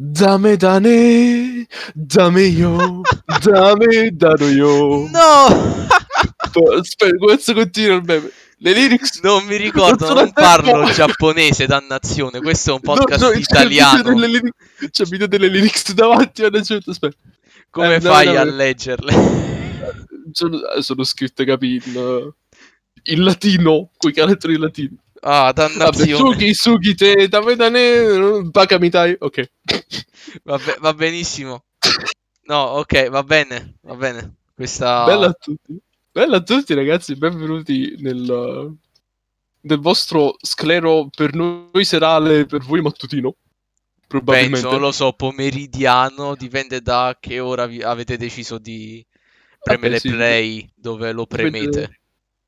Dame dane, dame io, dame dano io. No! Aspetta, questo continua il meme. Le lyrics Non mi ricordo, non a parlo tempo. giapponese, dannazione. Questo è un No, podcast no, c'è video italiano. delle C'è il video delle lyrics davanti a una certa aspetta. Come Eh, no, fai no, a no. leggerle? Sono, sono scritte, capi, in, in latino, con i caratteri in latino. Ah, Vabbè, dannazione. sugi, sugi, te, dame dane, bakamitai, ok. Va, be- va benissimo. No, ok, va bene, va bene. Questa... Bella a tutti. Bella a tutti, ragazzi. Benvenuti nel, nel vostro sclero per noi serale, per voi mattutino. Probabilmente. Penso, non lo so, pomeridiano, dipende da che ora vi- avete deciso di premere Vabbè, sì, play, dove lo premete. Dipende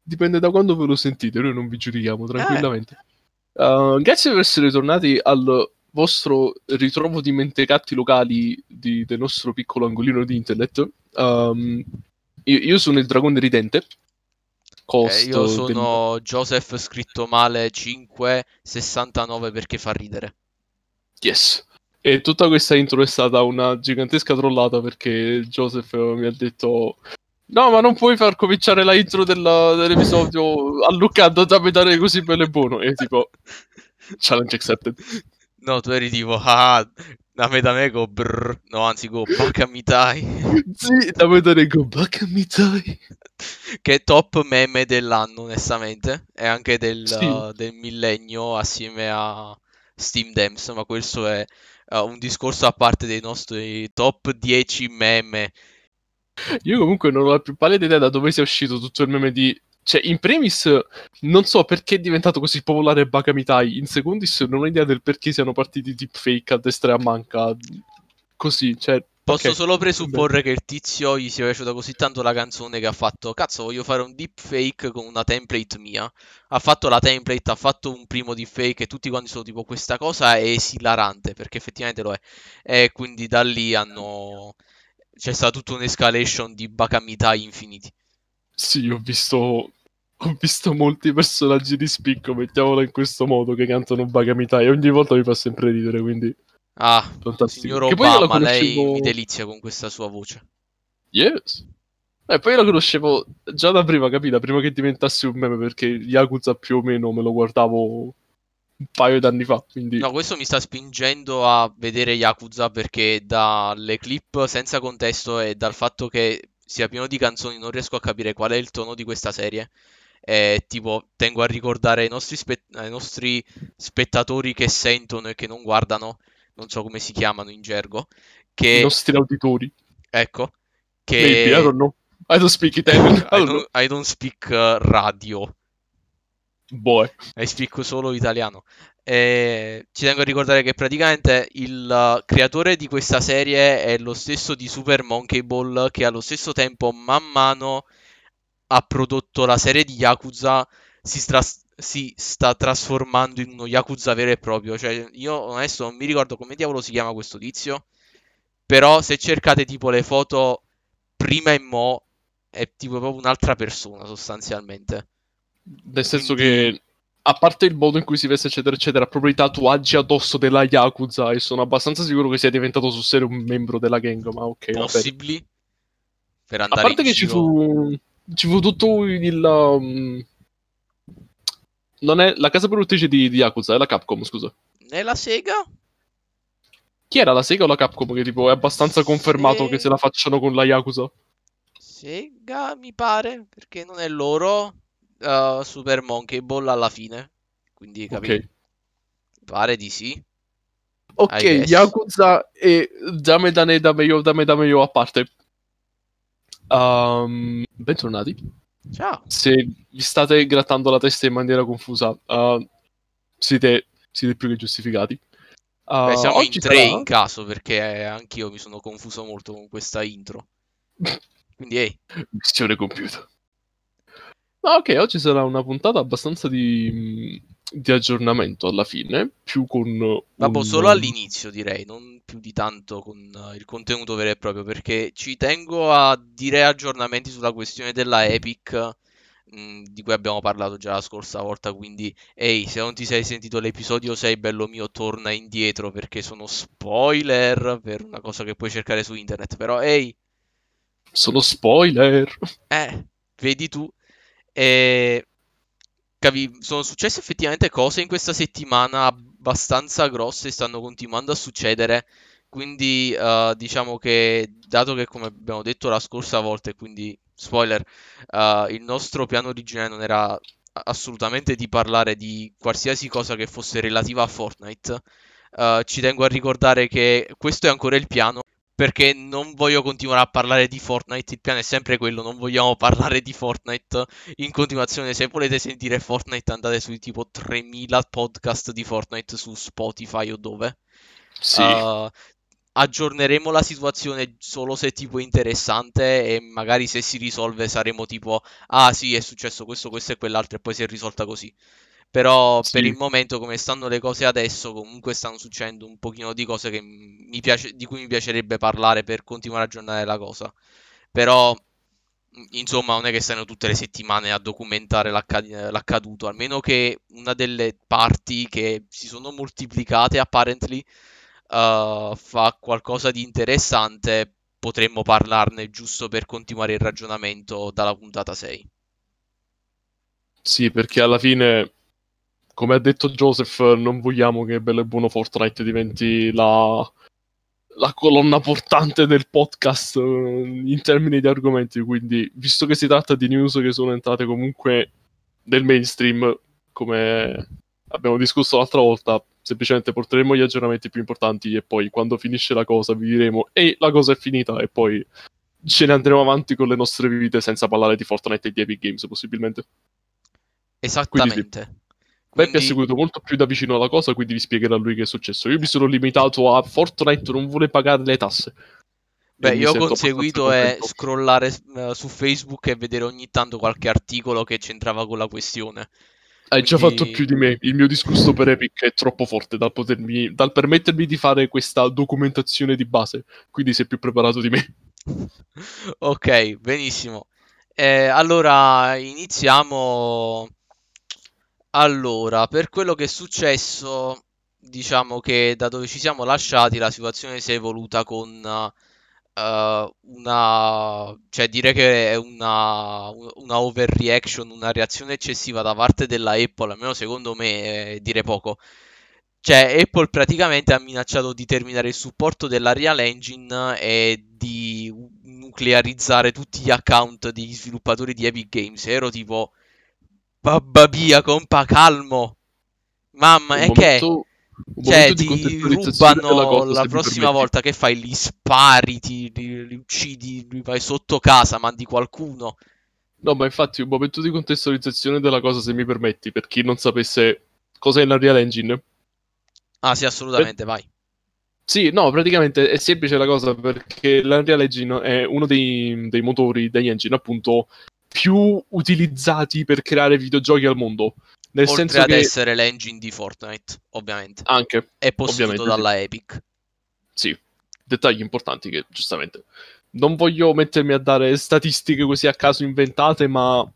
da quando ve lo sentite, noi non vi giudichiamo Eh. tranquillamente. Uh, grazie per essere tornati al vostro ritrovo di mentecatti locali di- del nostro piccolo angolino di internet. Um, io, io sono il dragone ridente. Eh, io del- sono Joseph scritto male 569 perché fa ridere. Yes. E tutta questa intro è stata una gigantesca trollata perché Joseph mi ha detto No, ma non puoi far cominciare la intro della- dell'episodio alluccando da medare così bello e buono. E tipo, challenge accepted. No, tu eri tipo, ah, dame da me go brr. No, anzi go bakamitai. Sì, da medare go back mi dai. che è top meme dell'anno, onestamente. E anche del, Sì. uh, del millennio assieme a Steam Dems. Ma questo è uh, un discorso a parte dei nostri top 10 meme. Io comunque non ho la più pallida idea da dove sia uscito tutto il meme di... Cioè, in premis, non so perché è diventato così popolare Bakamitai. In secondis, non ho idea del perché siano partiti deepfake a destra e a manca. Così, cioè... Posso ok. solo presupporre che il tizio gli sia piaciuta così tanto la canzone che ha fatto. Cazzo, voglio fare un deepfake con una template mia. Ha fatto la template, ha fatto un primo deepfake e tutti quanti sono tipo questa cosa è esilarante perché effettivamente lo è. E quindi da lì hanno. C'è stata tutta un'escalation di Bakamitai infiniti. Sì, ho visto... Ho visto molti personaggi di spicco, mettiamola in questo modo, che cantano Bakamitai. E ogni volta mi fa sempre ridere, quindi... Ah, Fantastico. signor Obama, lei conoscevo- mi delizia con questa sua voce. Yes. E poi la conoscevo già da prima, capita? Prima che diventasse un meme, perché Yakuza più o meno me lo guardavo un paio d'anni fa, quindi... No, questo mi sta spingendo a vedere Yakuza perché dalle clip senza contesto e dal fatto che sia pieno di canzoni non riesco a capire qual è il tono di questa serie. E tipo, tengo a ricordare ai nostri, spe- ai nostri spettatori che sentono e che non guardano, non so come si chiamano in gergo, I che, nostri auditori. ecco, Maybe, I che... don't know. I don't speak Italian. I I don't know. don't, I don't speak uh, radio. Boy. E spicco solo italiano. E ci tengo a ricordare che praticamente il uh, creatore di questa serie è lo stesso di Super Monkey Ball, che allo stesso tempo, man mano, ha prodotto la serie di Yakuza. Si, stra- si sta trasformando in uno Yakuza vero e proprio. Cioè, io onesto non mi ricordo come diavolo si chiama questo tizio. Però se cercate tipo le foto prima e mo, è tipo proprio un'altra persona sostanzialmente. Nel senso Quindi- che, a parte il modo in cui si veste, eccetera, eccetera, proprio i tatuaggi addosso della Yakuza, e sono abbastanza sicuro che sia diventato sul serio un membro della gang, ma ok, possibili per A andare parte in che ci giro. fu, ci fu tutto il... um, non è la casa produttrice di, di Yakuza, è la Capcom, scusa. Nella Sega? Chi era la Sega o la Capcom? Che tipo è abbastanza confermato Sì. che se la facciano con la Yakuza. Sega mi pare, perché non è loro uh, Super Monkey Ball alla fine. Quindi capito? Ok. Pare di sì. Ok. Yakuza e Dame Dane Dame Yo Dame Dame Yo a parte. Um, bentornati. Ciao. Se vi state grattando la testa in maniera confusa, uh, siete, siete più che giustificati. Uh, Beh, siamo in tre sarà- in caso, perché anch'io mi sono confuso molto con questa intro. Quindi, ehi, Missione compiuta. Ah, ok, oggi sarà una puntata abbastanza di, di aggiornamento alla fine, più con... vabbè, un- solo all'inizio direi, non più di tanto con uh, il contenuto vero e proprio, perché ci tengo a dire aggiornamenti sulla questione della Epic mh, di cui abbiamo parlato già la scorsa volta, quindi ehi, se non ti sei sentito l'episodio 6, bello mio, torna indietro perché sono spoiler per una cosa che puoi cercare su internet, però ehi, Sono spoiler. eh, vedi tu. E capi, sono successe effettivamente cose in questa settimana abbastanza grosse, stanno continuando a succedere. Quindi eh, diciamo che, dato che come abbiamo detto la scorsa volta, e quindi spoiler, eh, il nostro piano originale non era assolutamente di parlare di qualsiasi cosa che fosse relativa a Fortnite, eh, ci tengo a ricordare che questo è ancora il piano perché non voglio continuare a parlare di Fortnite, il piano è sempre quello, non vogliamo parlare di Fortnite in continuazione. Se volete sentire Fortnite andate sui tipo 3000 podcast di Fortnite su Spotify o dove. Sì. Uh, aggiorneremo la situazione solo se tipo è interessante e magari se si risolve saremo tipo ah sì è successo questo, questo e quell'altro e poi si è risolta così. Però Sì. per il momento, come stanno le cose adesso, comunque stanno succedendo un pochino di cose che mi piace, di cui mi piacerebbe parlare per continuare a aggiornare la cosa. Però, insomma, non è che stanno tutte le settimane a documentare l'acca- l'accaduto, almeno che una delle parti che si sono moltiplicate apparently uh, fa qualcosa di interessante, potremmo parlarne giusto per continuare il ragionamento dalla puntata 6. Sì, perché alla fine, come ha detto Joseph, non vogliamo che Bello e Buono Fortnite diventi la, la colonna portante del podcast eh, in termini di argomenti. Quindi, visto che si tratta di news che sono entrate comunque nel mainstream, come abbiamo discusso l'altra volta, semplicemente porteremo gli aggiornamenti più importanti e poi quando finisce la cosa vi diremo ehi, la cosa è finita e poi ce ne andremo avanti con le nostre vite senza parlare di Fortnite e di Epic Games possibilmente. Esattamente. Beppe ha Quindi, seguito molto più da vicino la cosa, quindi vi spiegherà lui che è successo. Io mi sono limitato a Fortnite non vuole pagare le tasse. beh, io ho conseguito è scrollare eh, su Facebook e vedere ogni tanto qualche articolo che c'entrava con la questione. Hai già Quindi- fatto più di me. Il mio disgusto per Epic è troppo forte dal, potermi, dal permettermi di fare questa documentazione di base. Quindi sei più preparato di me. Ok, benissimo. Eh, allora, iniziamo. Allora, per quello che è successo, diciamo che da dove ci siamo lasciati la situazione si è evoluta con eh, una, cioè dire che è una, una overreaction, una reazione eccessiva da parte della Apple, almeno secondo me, è dire poco. Cioè, Apple praticamente ha minacciato di terminare il supporto della Real Engine e di nuclearizzare tutti gli account degli sviluppatori di Epic Games. Ero tipo, babba via, compa, calmo. Mamma, Un è che, momento- cioè, ti rubano la prossima volta che fai, li spari, ti, li, li uccidi, li vai sotto casa, mandi qualcuno. No, ma infatti un momento di contestualizzazione della cosa, se mi permetti, per chi non sapesse cos'è la Real Engine. Ah, sì, assolutamente, vai. Sì, no, praticamente è semplice la cosa perché l'Unreal Engine è uno dei, dei motori, degli engine appunto più utilizzati per creare videogiochi al mondo. Nel Oltre senso ad che essere l'engine di Fortnite, ovviamente. anche, È posseduto ovviamente sì. dalla Epic. sì, dettagli importanti che giustamente non voglio mettermi a dare statistiche così a caso inventate, ma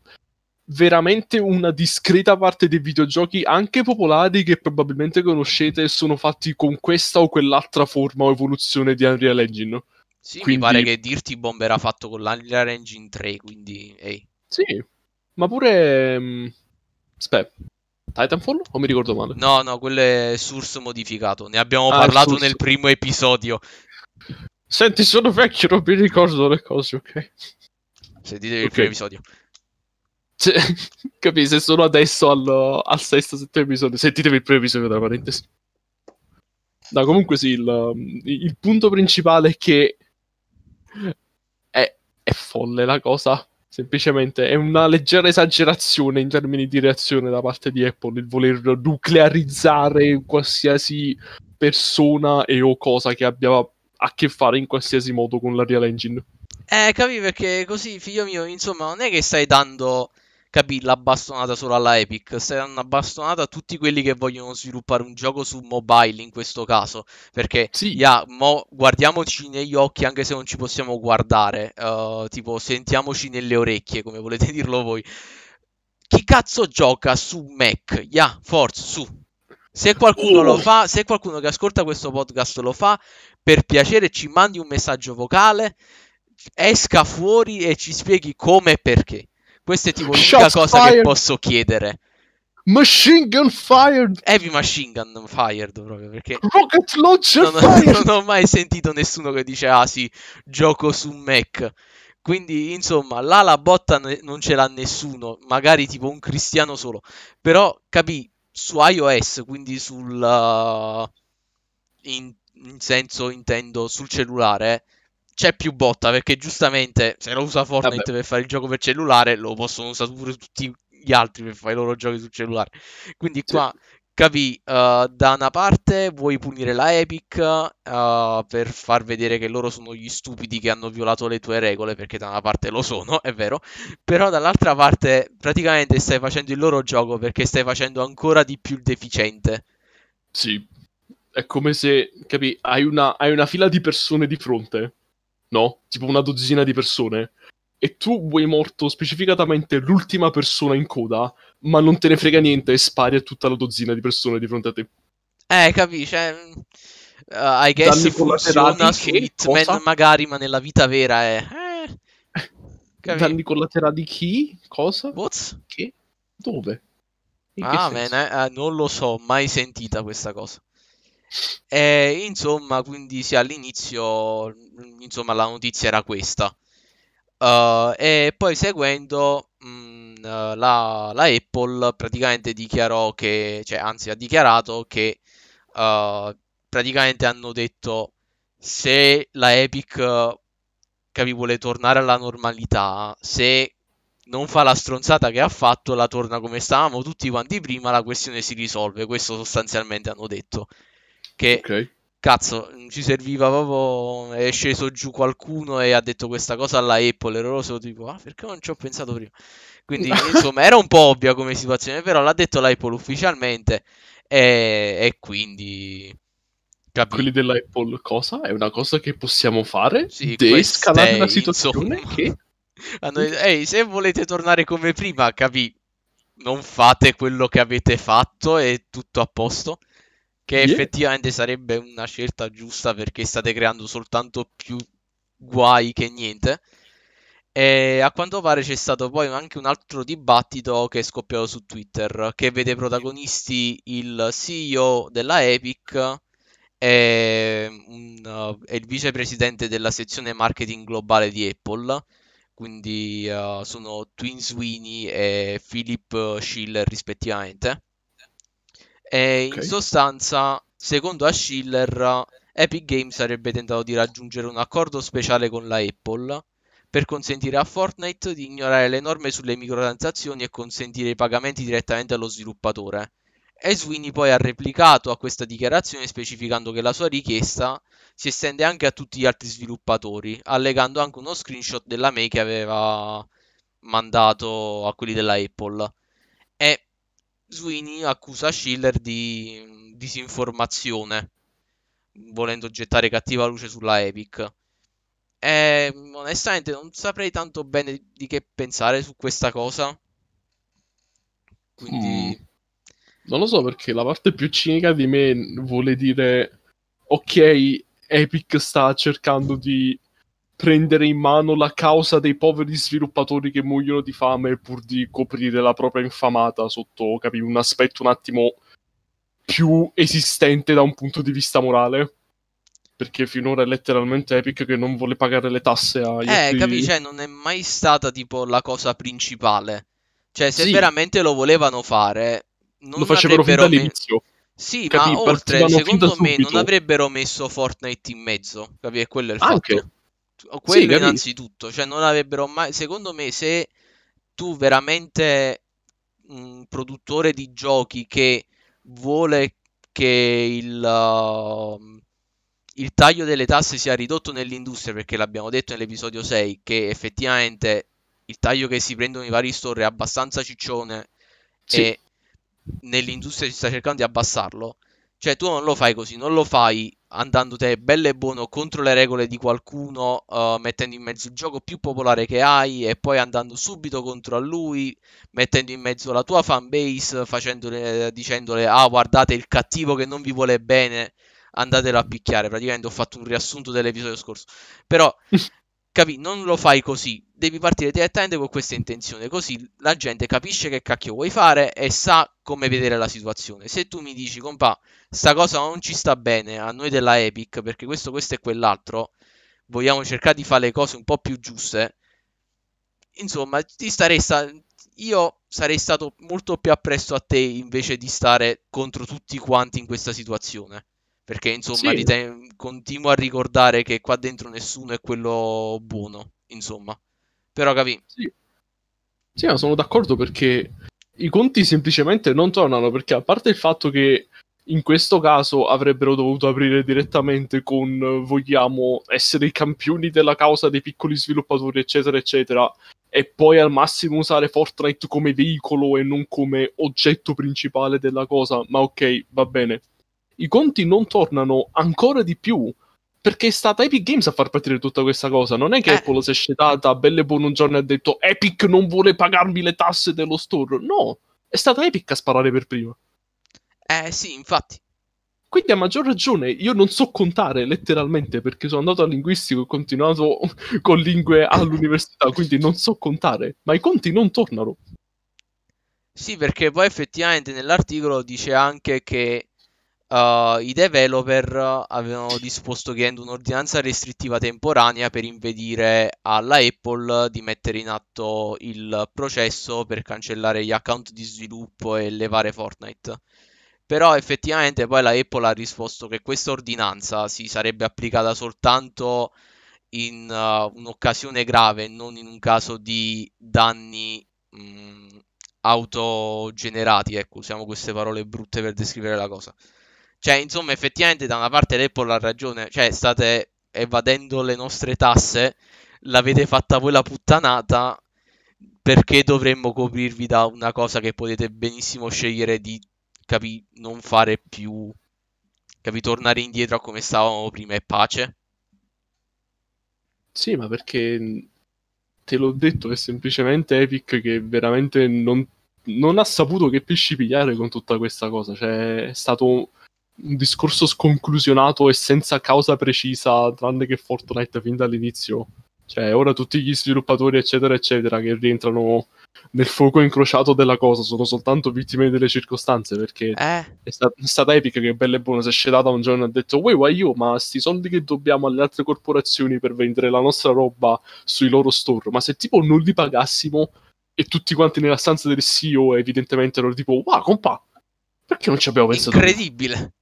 veramente una discreta parte dei videogiochi anche popolari che probabilmente conoscete sono fatti con questa o quell'altra forma o evoluzione di Unreal Engine. Sì, Quindi- mi pare che Dirty Bomb era fatto con l'Unreal Engine 3, quindi ehi. Sì, ma pure... mm, Aspetta, Titanfall? O mi ricordo male? No, no, quello è Source modificato. Ne abbiamo Ah, parlato Source. nel primo episodio. Senti, sono vecchio, non mi ricordo le cose, ok? Sentitevi il Ok. primo episodio. Cioè, capisci, se sono adesso al, al sesto, settimo episodio, sentitevi il primo episodio tra parentesi. No, comunque sì, il, il punto principale è che è, è folle la cosa. Semplicemente è una leggera esagerazione in termini di reazione da parte di Apple il voler nuclearizzare qualsiasi persona e o cosa che abbia a che fare in qualsiasi modo con la Real Engine. Eh, capi perché così, figlio mio, insomma, non è che stai dando, capi, la bastonata solo alla Epic, una bastonata a tutti quelli che vogliono sviluppare un gioco su mobile in questo caso. Perché, Sì. ya, mo guardiamoci negli occhi anche se non ci possiamo guardare, eh, tipo sentiamoci nelle orecchie, come volete dirlo voi. chi cazzo gioca su Mac? Ya, yeah, forza, su. Se qualcuno Oh. lo fa, se qualcuno che ascolta questo podcast lo fa, per piacere ci mandi un messaggio vocale, esca fuori e ci spieghi come e perché. Questa è tipo l'unica Shots cosa che fired. posso chiedere. Machine gun fired! Heavy Machine Gun Fired proprio perché Rocket launcher non ho, fired! non ho mai sentito nessuno che dice ah sì, gioco su Mac. Quindi, insomma, là la botta ne- non ce l'ha nessuno, magari tipo un cristiano solo. Però, capì, su iOS, quindi sul... uh, in, in senso, intendo, sul cellulare, c'è più botta, perché giustamente, se lo usa Fortnite Vabbè. per fare il gioco per cellulare, lo possono usare pure tutti gli altri per fare i loro giochi sul cellulare. Quindi Sì. qua Capì, uh, da una parte vuoi punire la Epic uh, per far vedere che loro sono gli stupidi che hanno violato le tue regole, perché da una parte lo sono, è vero, però dall'altra parte praticamente stai facendo il loro gioco perché stai facendo ancora di più il deficiente. Sì, è come se, capi, hai una, hai una fila di persone di fronte, no? Tipo una dozzina di persone, e tu vuoi morto specificatamente l'ultima persona in coda, ma non te ne frega niente e spari a tutta la dozzina di persone di fronte a te. Eh, capisci? Uh, I guess Danni funziona su Hitman cosa? magari, ma nella vita vera è... Eh? Danni collaterali chi? Cosa? What? Che? Dove? In Ah, man, eh, non lo so, mai sentita questa cosa. E insomma, quindi sì, all'inizio, mm, insomma, la notizia era questa. Uh, e poi seguendo, mm, uh, la, la Apple praticamente dichiarò che, cioè, anzi, ha dichiarato che uh, praticamente hanno detto se la Epic, capi, vuole tornare alla normalità, se non fa la stronzata che ha fatto, la torna come stavamo tutti quanti prima, la questione si risolve. Questo sostanzialmente hanno detto. Che Ok. cazzo, ci serviva proprio. È sceso giù qualcuno e ha detto questa cosa alla Apple. E loro sono tipo, ah, perché non ci ho pensato prima? Quindi, insomma, era un po' ovvia come situazione, però l'ha detto la Apple ufficialmente. E, e quindi. Capì? Quelli della Apple cosa? È una cosa che possiamo fare? Sì, Descalare queste, la situazione? insomma. Che? Ehi, se volete tornare come prima, capì? Non fate quello che avete fatto e tutto a posto. Che Yeah. effettivamente sarebbe una scelta giusta perché state creando soltanto più guai che niente. E a quanto pare c'è stato poi anche un altro dibattito che è scoppiato su Twitter, che vede protagonisti il CEO della Epic e, un, uh, e il vicepresidente della sezione marketing globale di Apple. Quindi uh, sono Twin Sweeney e Philip Schiller rispettivamente. E in Ok. sostanza, secondo a Schiller, Epic Games avrebbe tentato di raggiungere un accordo speciale con la Apple per consentire a Fortnite di ignorare le norme sulle microtransazioni e consentire i pagamenti direttamente allo sviluppatore. E Sweeney poi ha replicato a questa dichiarazione specificando che la sua richiesta si estende anche a tutti gli altri sviluppatori, allegando anche uno screenshot della mail che aveva mandato a quelli della Apple. E Sweeney accusa Schiller di disinformazione, volendo gettare cattiva luce sulla Epic. E onestamente non saprei tanto bene di che pensare su questa cosa. Quindi, Non lo so perché la parte più cinica di me vuole dire ok, Epic sta cercando di prendere in mano la causa dei poveri sviluppatori che muoiono di fame pur di coprire la propria infamata sotto, capi, un aspetto un attimo più esistente da un punto di vista morale. Perché finora è letteralmente Epic che non vuole pagare le tasse agli eh, altri- capisci, cioè, non è mai stata tipo la cosa principale. Cioè, se Sì. veramente lo volevano fare, non lo facevano fin avrebbero me- dall'inizio. Sì, Capì? ma oltre, secondo me, non subito. avrebbero messo Fortnite in mezzo, capì? E quello è il Anche. fatto. Quello capì. innanzitutto, cioè non avrebbero mai... Secondo me, se tu veramente un produttore di giochi che vuole che il, uh, il taglio delle tasse sia ridotto nell'industria, perché l'abbiamo detto nell'episodio 6, che effettivamente il taglio che si prendono i vari store è abbastanza ciccione Sì. e nell'industria si sta cercando di abbassarlo. Cioè, tu non lo fai così, non lo fai andando te bello e buono contro le regole di qualcuno, uh, mettendo in mezzo il gioco più popolare che hai e poi andando subito contro a lui, mettendo in mezzo la tua fanbase, dicendole, ah guardate il cattivo che non vi vuole bene, andatelo a picchiare. Praticamente ho fatto un riassunto dell'episodio scorso. Però, capi, non lo fai così. Devi partire direttamente con questa intenzione. Così la gente capisce che cacchio vuoi fare e sa come vedere la situazione. Se tu mi dici, compa, sta cosa non ci sta bene a noi della Epic, perché questo, questo e quell'altro, vogliamo cercare di fare le cose un po' più giuste. Insomma, ti starei sta- io sarei stato molto più appresso a te invece di stare contro tutti quanti in questa situazione. Perché insomma, Sì. te- continuo a ricordare che qua dentro nessuno è quello buono. Insomma, però capì. Sì. Sì, ma sono d'accordo perché i conti semplicemente non tornano, perché a parte il fatto che in questo caso avrebbero dovuto aprire direttamente con vogliamo essere i campioni della causa dei piccoli sviluppatori, eccetera, eccetera, e poi al massimo usare Fortnite come veicolo e non come oggetto principale della cosa, ma ok, va bene. I conti non tornano ancora di più perché è stata Epic Games a far partire tutta questa cosa. Non è che Eh. Apple si è scetata belle e buono un giorno e ha detto Epic non vuole pagarmi le tasse dello store. No, è stata Epic a sparare per prima. Eh sì, infatti. Quindi a maggior ragione io non so contare letteralmente perché sono andato al linguistico e ho continuato con lingue all'università, quindi non so contare, ma i conti non tornano. Sì, perché poi effettivamente nell'articolo dice anche che uh, i developer avevano disposto chiedendo un'ordinanza restrittiva temporanea per impedire alla Apple di mettere in atto il processo per cancellare gli account di sviluppo e levare Fortnite. Però effettivamente poi la Apple ha risposto che questa ordinanza si sarebbe applicata soltanto in uh, un'occasione grave, non in un caso di danni mh, autogenerati, ecco, usiamo queste parole brutte per descrivere la cosa. Cioè, insomma, effettivamente da una parte l'Apple ha ragione, cioè state evadendo le nostre tasse, l'avete fatta voi la puttanata, perché dovremmo coprirvi da una cosa che potete benissimo scegliere di, capi, non fare più, capi, tornare indietro a come stavamo prima e pace? Sì, ma perché te l'ho detto, è semplicemente Epic che veramente non, non ha saputo che pesci pigliare con tutta questa cosa. Cioè, è stato un discorso sconclusionato e senza causa precisa, tranne che Fortnite fin dall'inizio. Cioè, ora tutti gli sviluppatori, eccetera, eccetera, che rientrano nel fuoco incrociato della cosa sono soltanto vittime delle circostanze perché Eh? è, sta- è stata epica che bella e buona si è scedata un giorno e ha detto Uè, guai io, ma sti soldi che dobbiamo alle altre corporazioni per vendere la nostra roba sui loro store, ma se tipo non li pagassimo e tutti quanti nella stanza del CEO evidentemente erano tipo Wow, compa, perché non ci abbiamo pensato? Incredibile.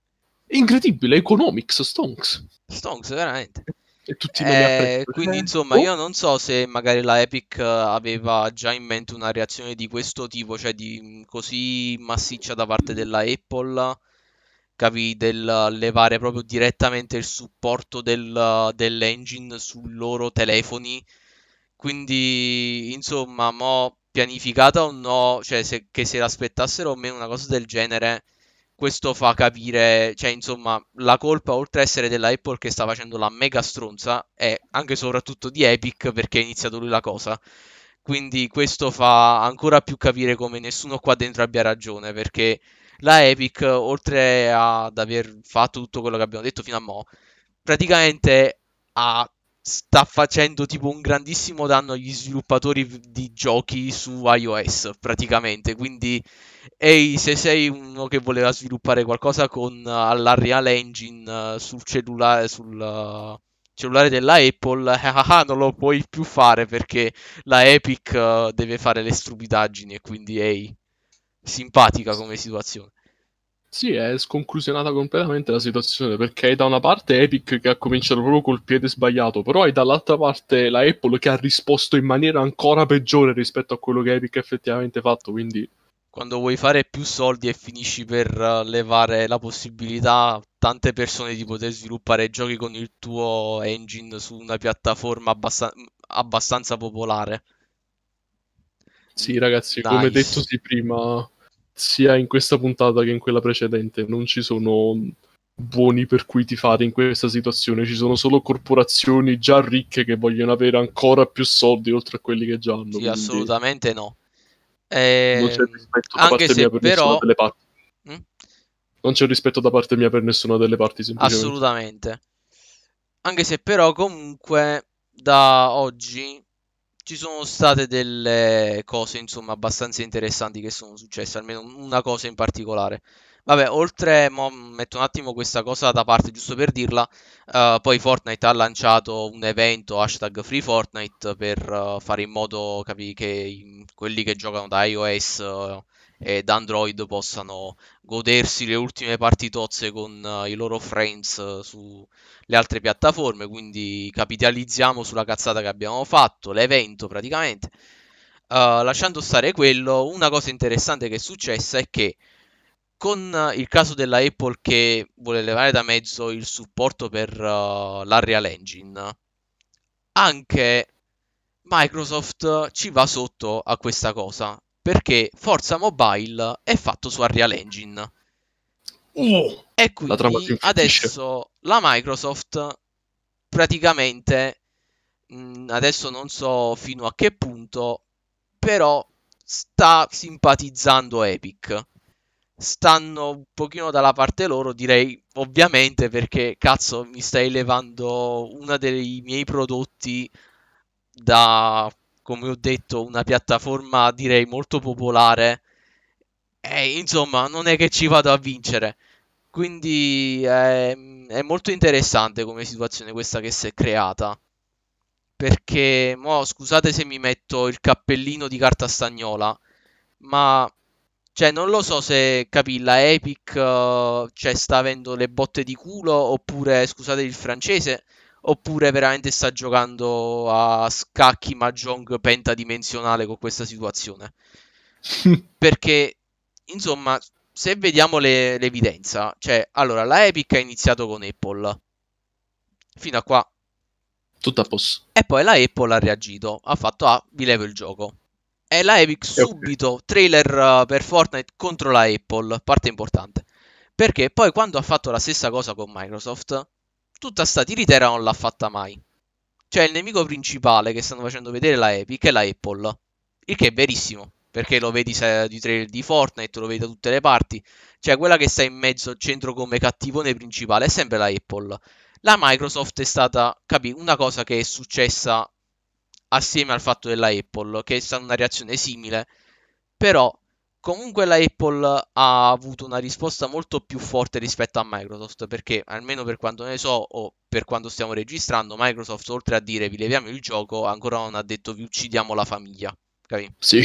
È incredibile, economics, stonks. Stonks, veramente. E tutti Eh, quindi Eh, insomma, oh, io non so se magari la Epic eh, aveva già in mente una reazione di questo tipo, cioè di mh, così massiccia da parte della Apple, capì, del levare proprio direttamente il supporto del- dell'engine sui loro telefoni. Quindi, insomma, mo pianificata o no, cioè se, che se l'aspettassero o meno una cosa del genere, questo fa capire, cioè insomma, la colpa oltre a essere della Apple che sta facendo la mega stronza è anche e soprattutto di Epic perché ha iniziato lui la cosa. Quindi questo fa ancora più capire come nessuno qua dentro abbia ragione, perché la Epic, oltre ad aver fatto tutto quello che abbiamo detto fino a mo', praticamente ha- sta facendo tipo un grandissimo danno agli sviluppatori di giochi su iOS, praticamente. Quindi, ehi, se sei uno che voleva sviluppare qualcosa con uh, la Real Engine uh, sul cellulare, sul uh, cellulare della Apple, ah, ah, non lo puoi più fare perché la Epic uh, deve fare le stupidaggini e quindi, ehi, simpatica come situazione. Sì, è sconclusionata completamente la situazione perché hai da una parte Epic che ha cominciato proprio col piede sbagliato, però hai dall'altra parte la Apple che ha risposto in maniera ancora peggiore rispetto a quello che Epic ha effettivamente fatto, quindi Quando vuoi fare più soldi e finisci per uh, levare la possibilità a tante persone di poter sviluppare giochi con il tuo engine su una piattaforma abbastan- abbastanza popolare. sì ragazzi, come Nice. dettosi prima, sia in questa puntata che in quella precedente non ci sono buoni per cui ti fare in questa situazione, ci sono solo corporazioni già ricche che vogliono avere ancora più soldi oltre a quelli che già hanno. Sì, quindi assolutamente no. Eh, Non c'è rispetto da parte mia per però- nessuna delle parti. Mm? Non c'è rispetto da parte mia per nessuna delle parti, semplicemente. Assolutamente. Anche se però comunque da oggi ci sono state delle cose insomma abbastanza interessanti che sono successe, almeno una cosa in particolare. Vabbè, oltre, metto un attimo questa cosa da parte giusto per dirla, eh, poi Fortnite ha lanciato un evento hashtag Free Fortnite per eh, fare in modo capi, che quelli che giocano da iOS eh, da Android possano godersi le ultime partitozze con eh, i loro friends eh, su le altre piattaforme, quindi capitalizziamo sulla cazzata che abbiamo fatto, l'evento praticamente. Uh, lasciando stare quello, una cosa interessante che è successa è che con uh, il caso della Apple che vuole levare da mezzo il supporto per uh, l'Unreal Engine, anche Microsoft ci va sotto a questa cosa, perché Forza Mobile è fatto su Unreal Engine. Oh! E La quindi infittisce. adesso la Microsoft praticamente, mh, adesso non so fino a che punto, però sta simpatizzando Epic. Stanno un pochino dalla parte loro, direi ovviamente perché cazzo mi stai levando uno dei miei prodotti da, come ho detto, una piattaforma direi molto popolare. E insomma, non è che ci vado a vincere. Quindi è, è molto interessante come situazione questa che si è creata. Perché, mo, scusate se mi metto il cappellino di carta stagnola, ma cioè, non lo so se capì, la Epic eh, cioè, sta avendo le botte di culo, oppure, scusate il francese, oppure veramente sta giocando a scacchi mahjong pentadimensionale con questa situazione. Perché, insomma, se vediamo le- l'evidenza, cioè, allora, la Epic ha iniziato con Apple. Fino a qua. Tutto a posto. E poi la Apple ha reagito, ha fatto, ah, vi levo il gioco. E la Epic subito, trailer uh, per Fortnite contro la Apple, parte importante. Perché poi quando ha fatto la stessa cosa con Microsoft, tutta sta tiritera non l'ha fatta mai. Cioè il nemico principale che stanno facendo vedere la Epic è la Apple. Il che è verissimo, perché lo vedi di trailer di Fortnite, lo vedi da tutte le parti. Cioè quella che sta in mezzo al centro come cattivone principale è sempre la Apple. La Microsoft è stata, capì, una cosa che è successa assieme al fatto della Apple, che è stata una reazione simile, però comunque la Apple ha avuto una risposta molto più forte rispetto a Microsoft, perché almeno per quanto ne so o per quando stiamo registrando, Microsoft oltre a dire vi leviamo il gioco, ancora non ha detto vi uccidiamo la famiglia, capì? Sì.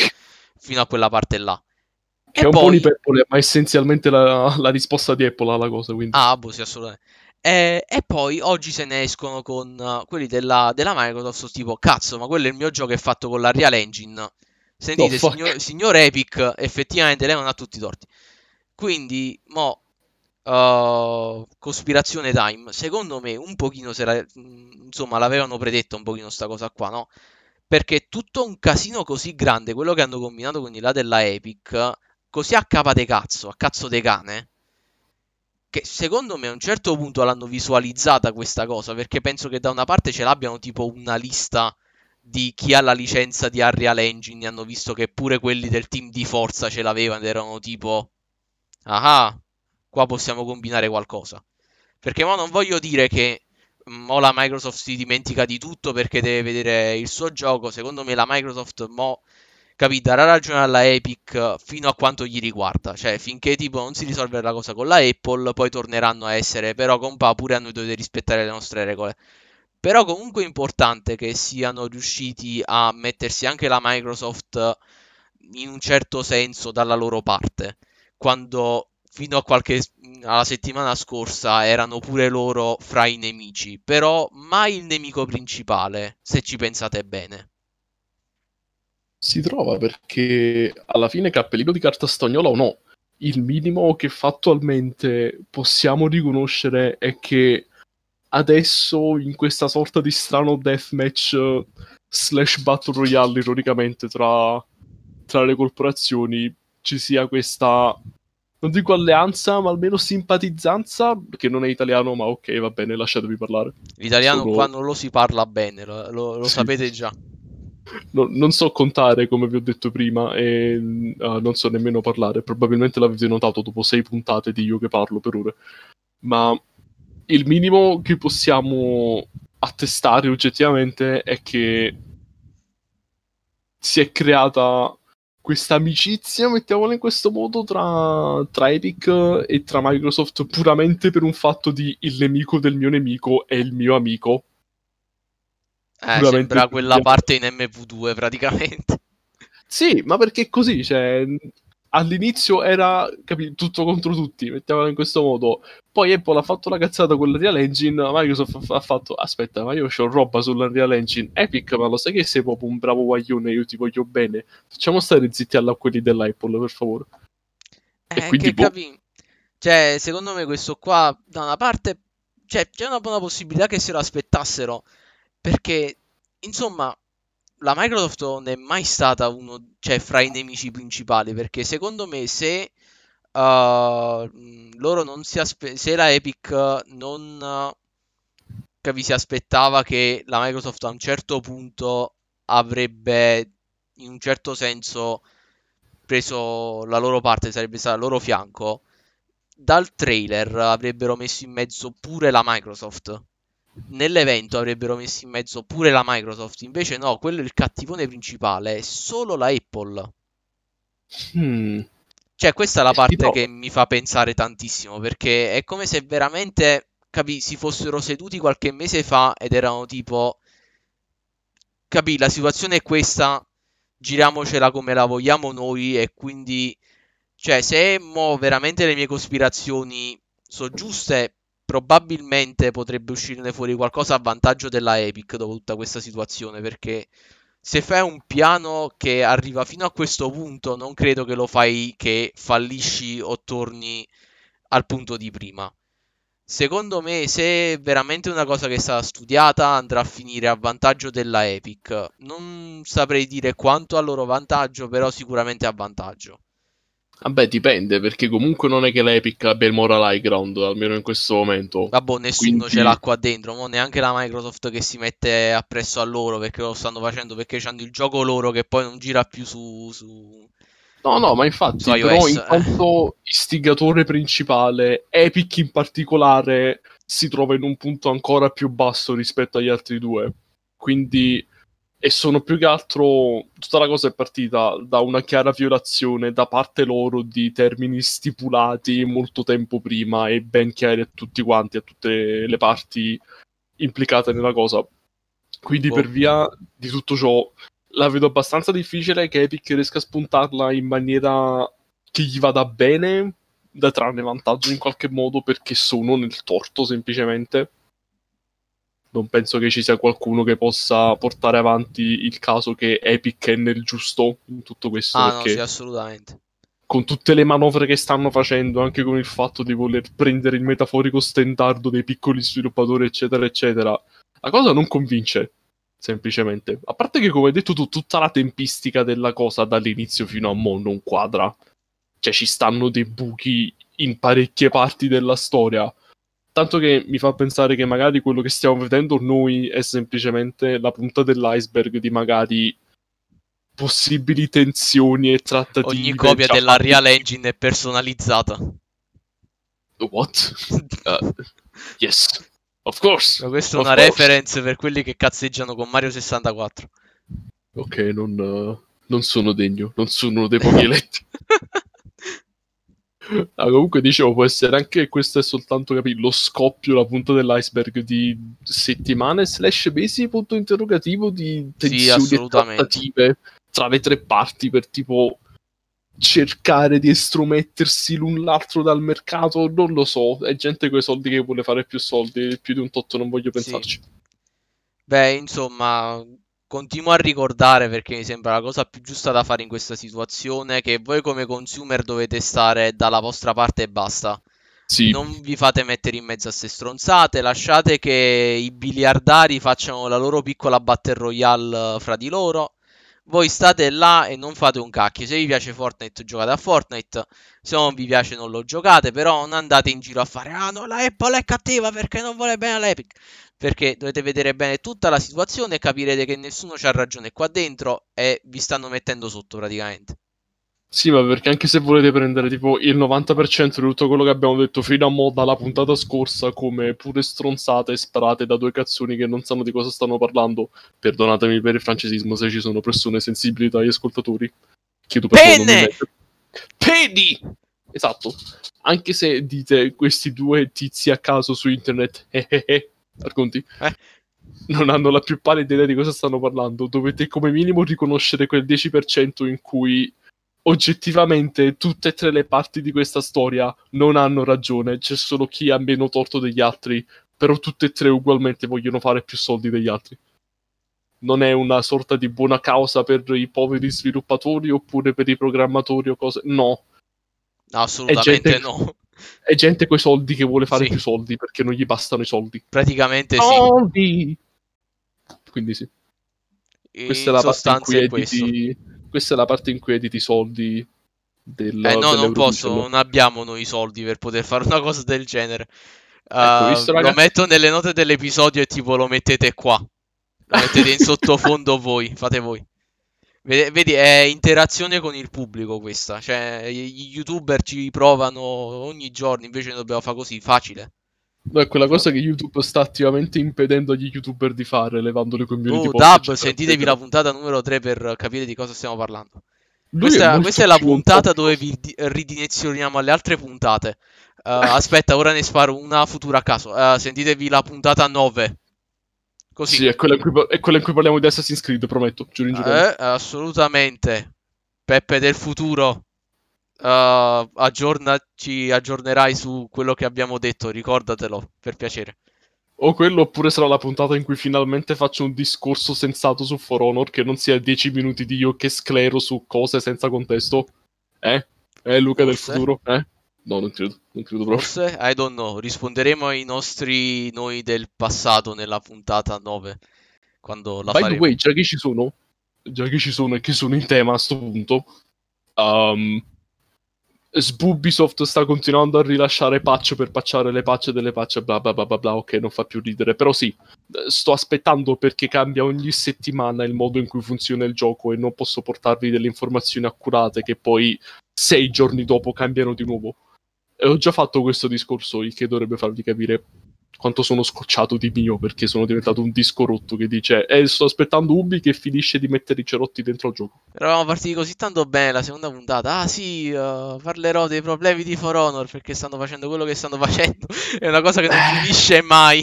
Fino a quella parte là. Che E è un po' poi- un'iperbole, ma essenzialmente la, la risposta di Apple alla cosa, quindi... Ah, boh, sì, assolutamente. E, e poi oggi se ne escono con quelli della, della Microsoft, tipo, cazzo, ma quello è il mio gioco è fatto con la Real Engine. Sentite, Oh, signor, signor Epic, effettivamente lei non ha tutti i torti. Quindi, mo, uh, cospirazione time, secondo me un pochino se la, insomma, l'avevano predetta un pochino sta cosa qua, no? Perché tutto un casino così grande, quello che hanno combinato con i là della Epic, così a capa de cazzo, a cazzo de cane, che secondo me a un certo punto l'hanno visualizzata questa cosa, perché penso che da una parte ce l'abbiano tipo una lista di chi ha la licenza di Unreal Engine, hanno visto che pure quelli del team di Forza ce l'avevano ed erano tipo, ah, qua possiamo combinare qualcosa. Perché mo non voglio dire che mm, mo la Microsoft si dimentica di tutto perché deve vedere il suo gioco. Secondo me la Microsoft mo capì, darà ragione alla Epic fino a quanto gli riguarda. Cioè, finché tipo non si risolve la cosa con la Apple, poi torneranno a essere, però compa, pure a noi dovete rispettare le nostre regole. Però comunque è importante che siano riusciti a mettersi anche la Microsoft in un certo senso dalla loro parte, quando fino a qualche alla settimana scorsa erano pure loro fra i nemici, però mai il nemico principale, se ci pensate bene. Si trova perché alla fine cappellino di carta stagnola o no, il minimo che fattualmente possiamo riconoscere è che adesso in questa sorta di strano deathmatch eh, slash battle royale ironicamente tra, tra le corporazioni ci sia questa, non dico alleanza, ma almeno simpatizzanza, che non è italiano, ma ok, va bene, lasciatemi parlare. L'italiano Solo- qua non lo si parla bene, lo, lo- Sì. sapete già. No- non so contare, come vi ho detto prima, e eh, non so nemmeno parlare. Probabilmente l'avete notato dopo sei puntate di io che parlo per ore. Ma il minimo che possiamo attestare oggettivamente è che si è creata questa amicizia, mettiamola in questo modo, tra, tra Epic e tra Microsoft puramente per un fatto di il nemico del mio nemico è il mio amico. Eh, sembra quella parte in MV2 praticamente. Sì, ma perché è così, cioè, all'inizio era capi, tutto contro tutti, mettiamola in questo modo. Poi Apple ha fatto la cazzata con l'Unreal Engine, Microsoft ha- fatto, aspetta, ma io ho roba sull'Unreal Engine, Epic, ma lo sai che sei proprio un bravo guaglione, io ti voglio bene. Facciamo stare zitti alla quelli dell'Apple, per favore. E Eh, quindi, che boh. capi... Cioè, secondo me questo qua, da una parte, cioè, c'è una buona possibilità che se lo aspettassero, perché, insomma, la Microsoft non è mai stata uno, cioè, fra i nemici principali, perché secondo me se uh, loro non si aspe- se la Epic non uh, capi, si aspettava che la Microsoft a un certo punto avrebbe, in un certo senso, preso la loro parte, sarebbe stato al loro fianco, dal trailer avrebbero messo in mezzo pure la Microsoft. Nell'evento avrebbero messo in mezzo pure la Microsoft. Invece no, quello è il cattivone principale, è solo la Apple. Hmm. Cioè, questa è la parte però- che mi fa pensare tantissimo, perché è come se veramente, capi, si fossero seduti qualche mese fa ed erano tipo, capi, la situazione è questa, giriamocela come la vogliamo noi e quindi, cioè, se mo veramente le mie cospirazioni sono giuste, probabilmente potrebbe uscirne fuori qualcosa a vantaggio della Epic dopo tutta questa situazione, perché se fai un piano che arriva fino a questo punto, non credo che lo fai che fallisci o torni al punto di prima. Secondo me, se è veramente una cosa che è stata studiata, andrà a finire a vantaggio della Epic. Non saprei dire quanto a loro vantaggio, però sicuramente a vantaggio. Vabbè, dipende, perché comunque non è che l'Epic abbia il moral high ground, almeno in questo momento. Vabbè, nessuno Quindi- ce l'ha qua dentro, mo neanche la Microsoft che si mette appresso a loro perché lo stanno facendo perché hanno il gioco loro che poi non gira più su, su... No, no, ma infatti, Su però iOS, in eh. quanto istigatore principale, Epic in particolare si trova in un punto ancora più basso rispetto agli altri due. Quindi, e sono più che altro, tutta la cosa è partita da una chiara violazione da parte loro di termini stipulati molto tempo prima e ben chiari a tutti quanti, a tutte le parti implicate nella cosa. Quindi, Boh. per via di tutto ciò, la vedo abbastanza difficile che Epic riesca a spuntarla in maniera che gli vada bene, da trarne vantaggio in qualche modo perché sono nel torto semplicemente. Non penso che ci sia qualcuno che possa portare avanti il caso che Epic è nel giusto in tutto questo Ah no, sì, assolutamente. con tutte le manovre che stanno facendo, anche con il fatto di voler prendere il metaforico stendardo dei piccoli sviluppatori, eccetera, eccetera, la cosa non convince, semplicemente. A parte che, come hai detto tu, tutta la tempistica della cosa dall'inizio fino a mo' non quadra. Cioè, ci stanno dei buchi in parecchie parti della storia. Tanto che mi fa pensare che magari quello che stiamo vedendo noi è semplicemente la punta dell'iceberg di magari possibili tensioni e trattative. Ogni copia già della. Real Engine è personalizzata. What? Uh, yes, of course. Ma questa è una course. reference per quelli che cazzeggiano con Mario 64. Ok, non, uh, non sono degno, non sono uno dei pochi eletti. Ah, comunque dicevo, può essere anche che questo è soltanto capì, lo scoppio, la punta dell'iceberg di settimane slash mesi, punto interrogativo di tensioni e assolutamente. trattative tra le tre parti per tipo cercare di estromettersi l'un l'altro dal mercato, non lo so, è gente con i soldi che vuole fare più soldi, più di un totto non voglio Sì. pensarci. Beh, insomma, continuo a ricordare perché mi sembra la cosa più giusta da fare in questa situazione, che voi come consumer dovete stare dalla vostra parte e basta. Sì, Non vi fate mettere in mezzo a ste stronzate, lasciate che i biliardari facciano la loro piccola battle royale eh, fra di loro. voi state là e non fate un cacchio. Se vi piace Fortnite, giocate a Fortnite. Se non vi piace, non lo giocate. Però non andate in giro a fare: Ah, no, la Apple è cattiva perché non vuole bene all'Epic. Perché dovete vedere bene tutta la situazione e capirete che nessuno c'ha ragione qua dentro e vi stanno mettendo sotto praticamente. Sì, ma perché anche se volete prendere tipo il 90% di tutto quello che abbiamo detto fino a mo' dalla puntata scorsa come pure stronzate sparate da due cazzoni che non sanno di cosa stanno parlando, perdonatemi per il francesismo se ci sono persone sensibili dagli ascoltatori. Chiedo Penne! Pedi! Esatto. Anche se dite questi due tizi a caso su internet, eh eh eh, racconti, Eh. non hanno la più pallida idea di cosa stanno parlando, dovete come minimo riconoscere quel 10% in cui oggettivamente tutte e tre le parti di questa storia non hanno ragione, c'è solo chi ha meno torto degli altri, però tutte e tre ugualmente vogliono fare più soldi degli altri. Non è una sorta di buona causa per i poveri sviluppatori oppure per i programmatori o cose. No, assolutamente gente- no. È gente coi soldi che vuole fare Sì. più soldi perché non gli bastano i soldi. Praticamente sì. Soldi! Quindi sì. In Questa è la parte in cui editi. Questa è la parte in cui editi i soldi del, Eh no, non posso, non abbiamo noi i soldi per poter fare una cosa del genere. Uh, visto, lo ragazzi? metto nelle note dell'episodio e tipo lo mettete qua. Lo mettete in sottofondo voi, fate voi. Vedi, è interazione con il pubblico questa. Cioè, gli youtuber ci provano ogni giorno, invece noi dobbiamo fare così, facile. No, è quella cosa che YouTube sta attivamente impedendo agli youtuber di fare, levando le community Oh, post, eccetera, sentitevi la puntata numero 3 per capire di cosa stiamo parlando. Questa, molto questa è la puntata dove vi di- ridimensioniamo alle altre puntate. Uh, aspetta, ora ne sparo una futura a caso. Uh, sentitevi la puntata 9. Così. Sì, è quella, in cui, è quella in cui parliamo di Assassin's Creed, prometto, giuro in giuro. Eh, assolutamente. Peppe del futuro. Uh, aggiorna- ci aggiornerai su quello che abbiamo detto, ricordatelo, per piacere. O quello, oppure sarà la puntata in cui finalmente faccio un discorso sensato su For Honor, che non sia 10 minuti di io che sclero su cose senza contesto. Eh? Eh, Luca del Forse. futuro? Eh? No, non credo, non credo proprio. Forse, I don't know, risponderemo ai nostri noi del passato nella puntata 9, quando la By the faremo. way, già che ci sono, già che ci sono e che sono in tema a sto punto, um, Sbubisoft sta continuando a rilasciare patch per patchare le patch delle patch, bla bla bla bla bla, ok, non fa più ridere, però sì, sto aspettando perché cambia ogni settimana il modo in cui funziona il gioco e non posso portarvi delle informazioni accurate che poi sei giorni dopo cambiano di nuovo. Ho già fatto questo discorso, il che dovrebbe farvi capire quanto sono scocciato di mio perché sono diventato un disco rotto che dice eh sto aspettando Ubi che finisce di mettere i cerotti dentro al gioco Eravamo partiti così tanto bene la seconda puntata. Ah sì, eh, parlerò dei problemi di For Honor perché stanno facendo quello che stanno facendo. È una cosa che non finisce mai.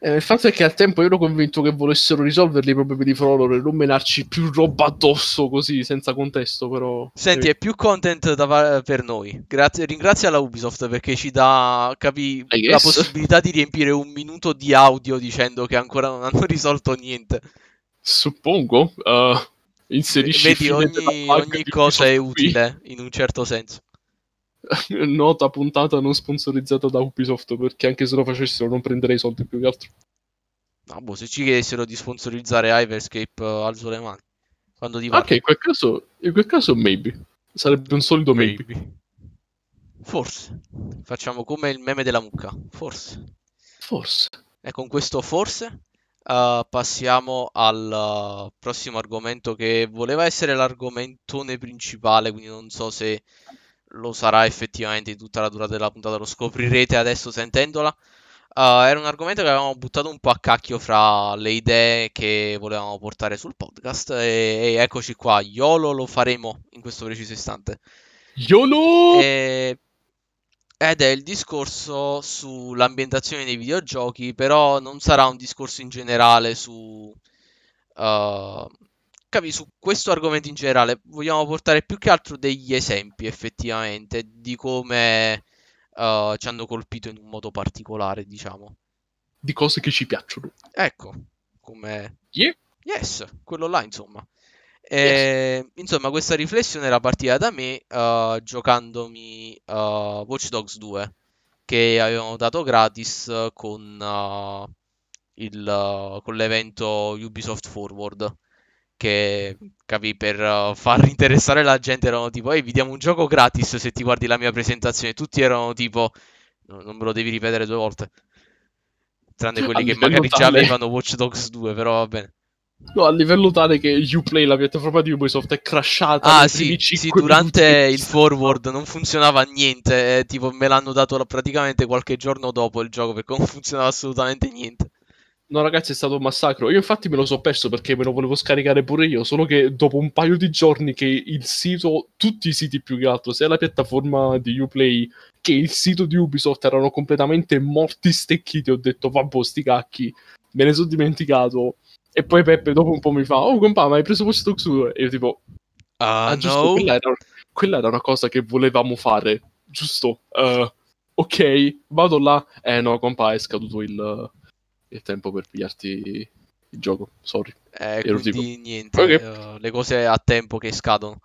Eh, il fatto è che al tempo io ero convinto che volessero risolverli i problemi di For Honor e non menarci più roba addosso così senza contesto però Senti, è più content fa- per noi. Grazie, ringrazia la Ubisoft perché ci dà, capi, la possibilità di riempire un minuto di audio dicendo che ancora non hanno risolto niente. suppongo uh, inserisci Vedi, ogni, ogni cosa è Ubisoft qui. utile in un certo senso. nota puntata non sponsorizzata da Ubisoft perché anche se lo facessero non prenderei soldi più che altro No, boh, se ci chiedessero di sponsorizzare Hyperscape, eh, alzo le mani. Quando ti ok in quel caso in quel caso maybe sarebbe un solido maybe. Maybe. Forse. Facciamo come il meme della mucca. Forse. forse E con questo forse eh, passiamo al eh, prossimo argomento che voleva essere l'argomentone principale, quindi non so se lo sarà effettivamente di tutta la durata della puntata, lo scoprirete adesso sentendola. Eh, era un argomento che avevamo buttato un po' a cacchio fra le idee che volevamo portare sul podcast e, e eccoci qua, YOLO lo faremo in questo preciso istante. YOLO E- Ed è il discorso sull'ambientazione dei videogiochi, però non sarà un discorso in generale su, uh, capi, su questo argomento in generale. Vogliamo portare più che altro degli esempi effettivamente di come uh, ci hanno colpito in un modo particolare, diciamo. di cose che ci piacciono. Ecco, come... Yeah. Yes, quello là, insomma. E, Insomma, questa riflessione era partita da me eh, giocandomi eh, Watch Dogs 2, che avevano dato gratis con, il, con l'evento Ubisoft Forward, che capì per uh, far interessare la gente erano tipo ehi vi diamo un gioco gratis se ti guardi la mia presentazione tutti erano tipo no, non me lo devi ripetere due volte tranne quelli che magari già avevano Watch Dogs 2 però va bene No, a livello tale che Uplay, la piattaforma di Ubisoft, è crashata. Ah, sì, sì, durante il forward non funzionava niente. Eh, tipo, me l'hanno dato praticamente qualche giorno dopo il gioco perché non funzionava assolutamente niente. No, ragazzi, è stato un massacro. Io, infatti, me lo so perso perché me lo volevo scaricare pure io. Solo che dopo un paio di giorni che il sito, tutti i siti più che altro, sia la piattaforma di Uplay che il sito di Ubisoft erano completamente morti stecchiti, ho detto, vabbè, sti cacchi. Me ne sono dimenticato e poi Peppe dopo un po' mi fa, oh compa, ma hai preso Watch Dogs 2? E io tipo, ah, ah giusto, no. quella, era, quella, era, una cosa che volevamo fare, giusto? Uh, ok, vado là. Eh no, compa, è scaduto il, il tempo per pigliarti il gioco, sorry. Eh, Ero quindi tipo... niente, okay. uh, le cose a tempo che scadono.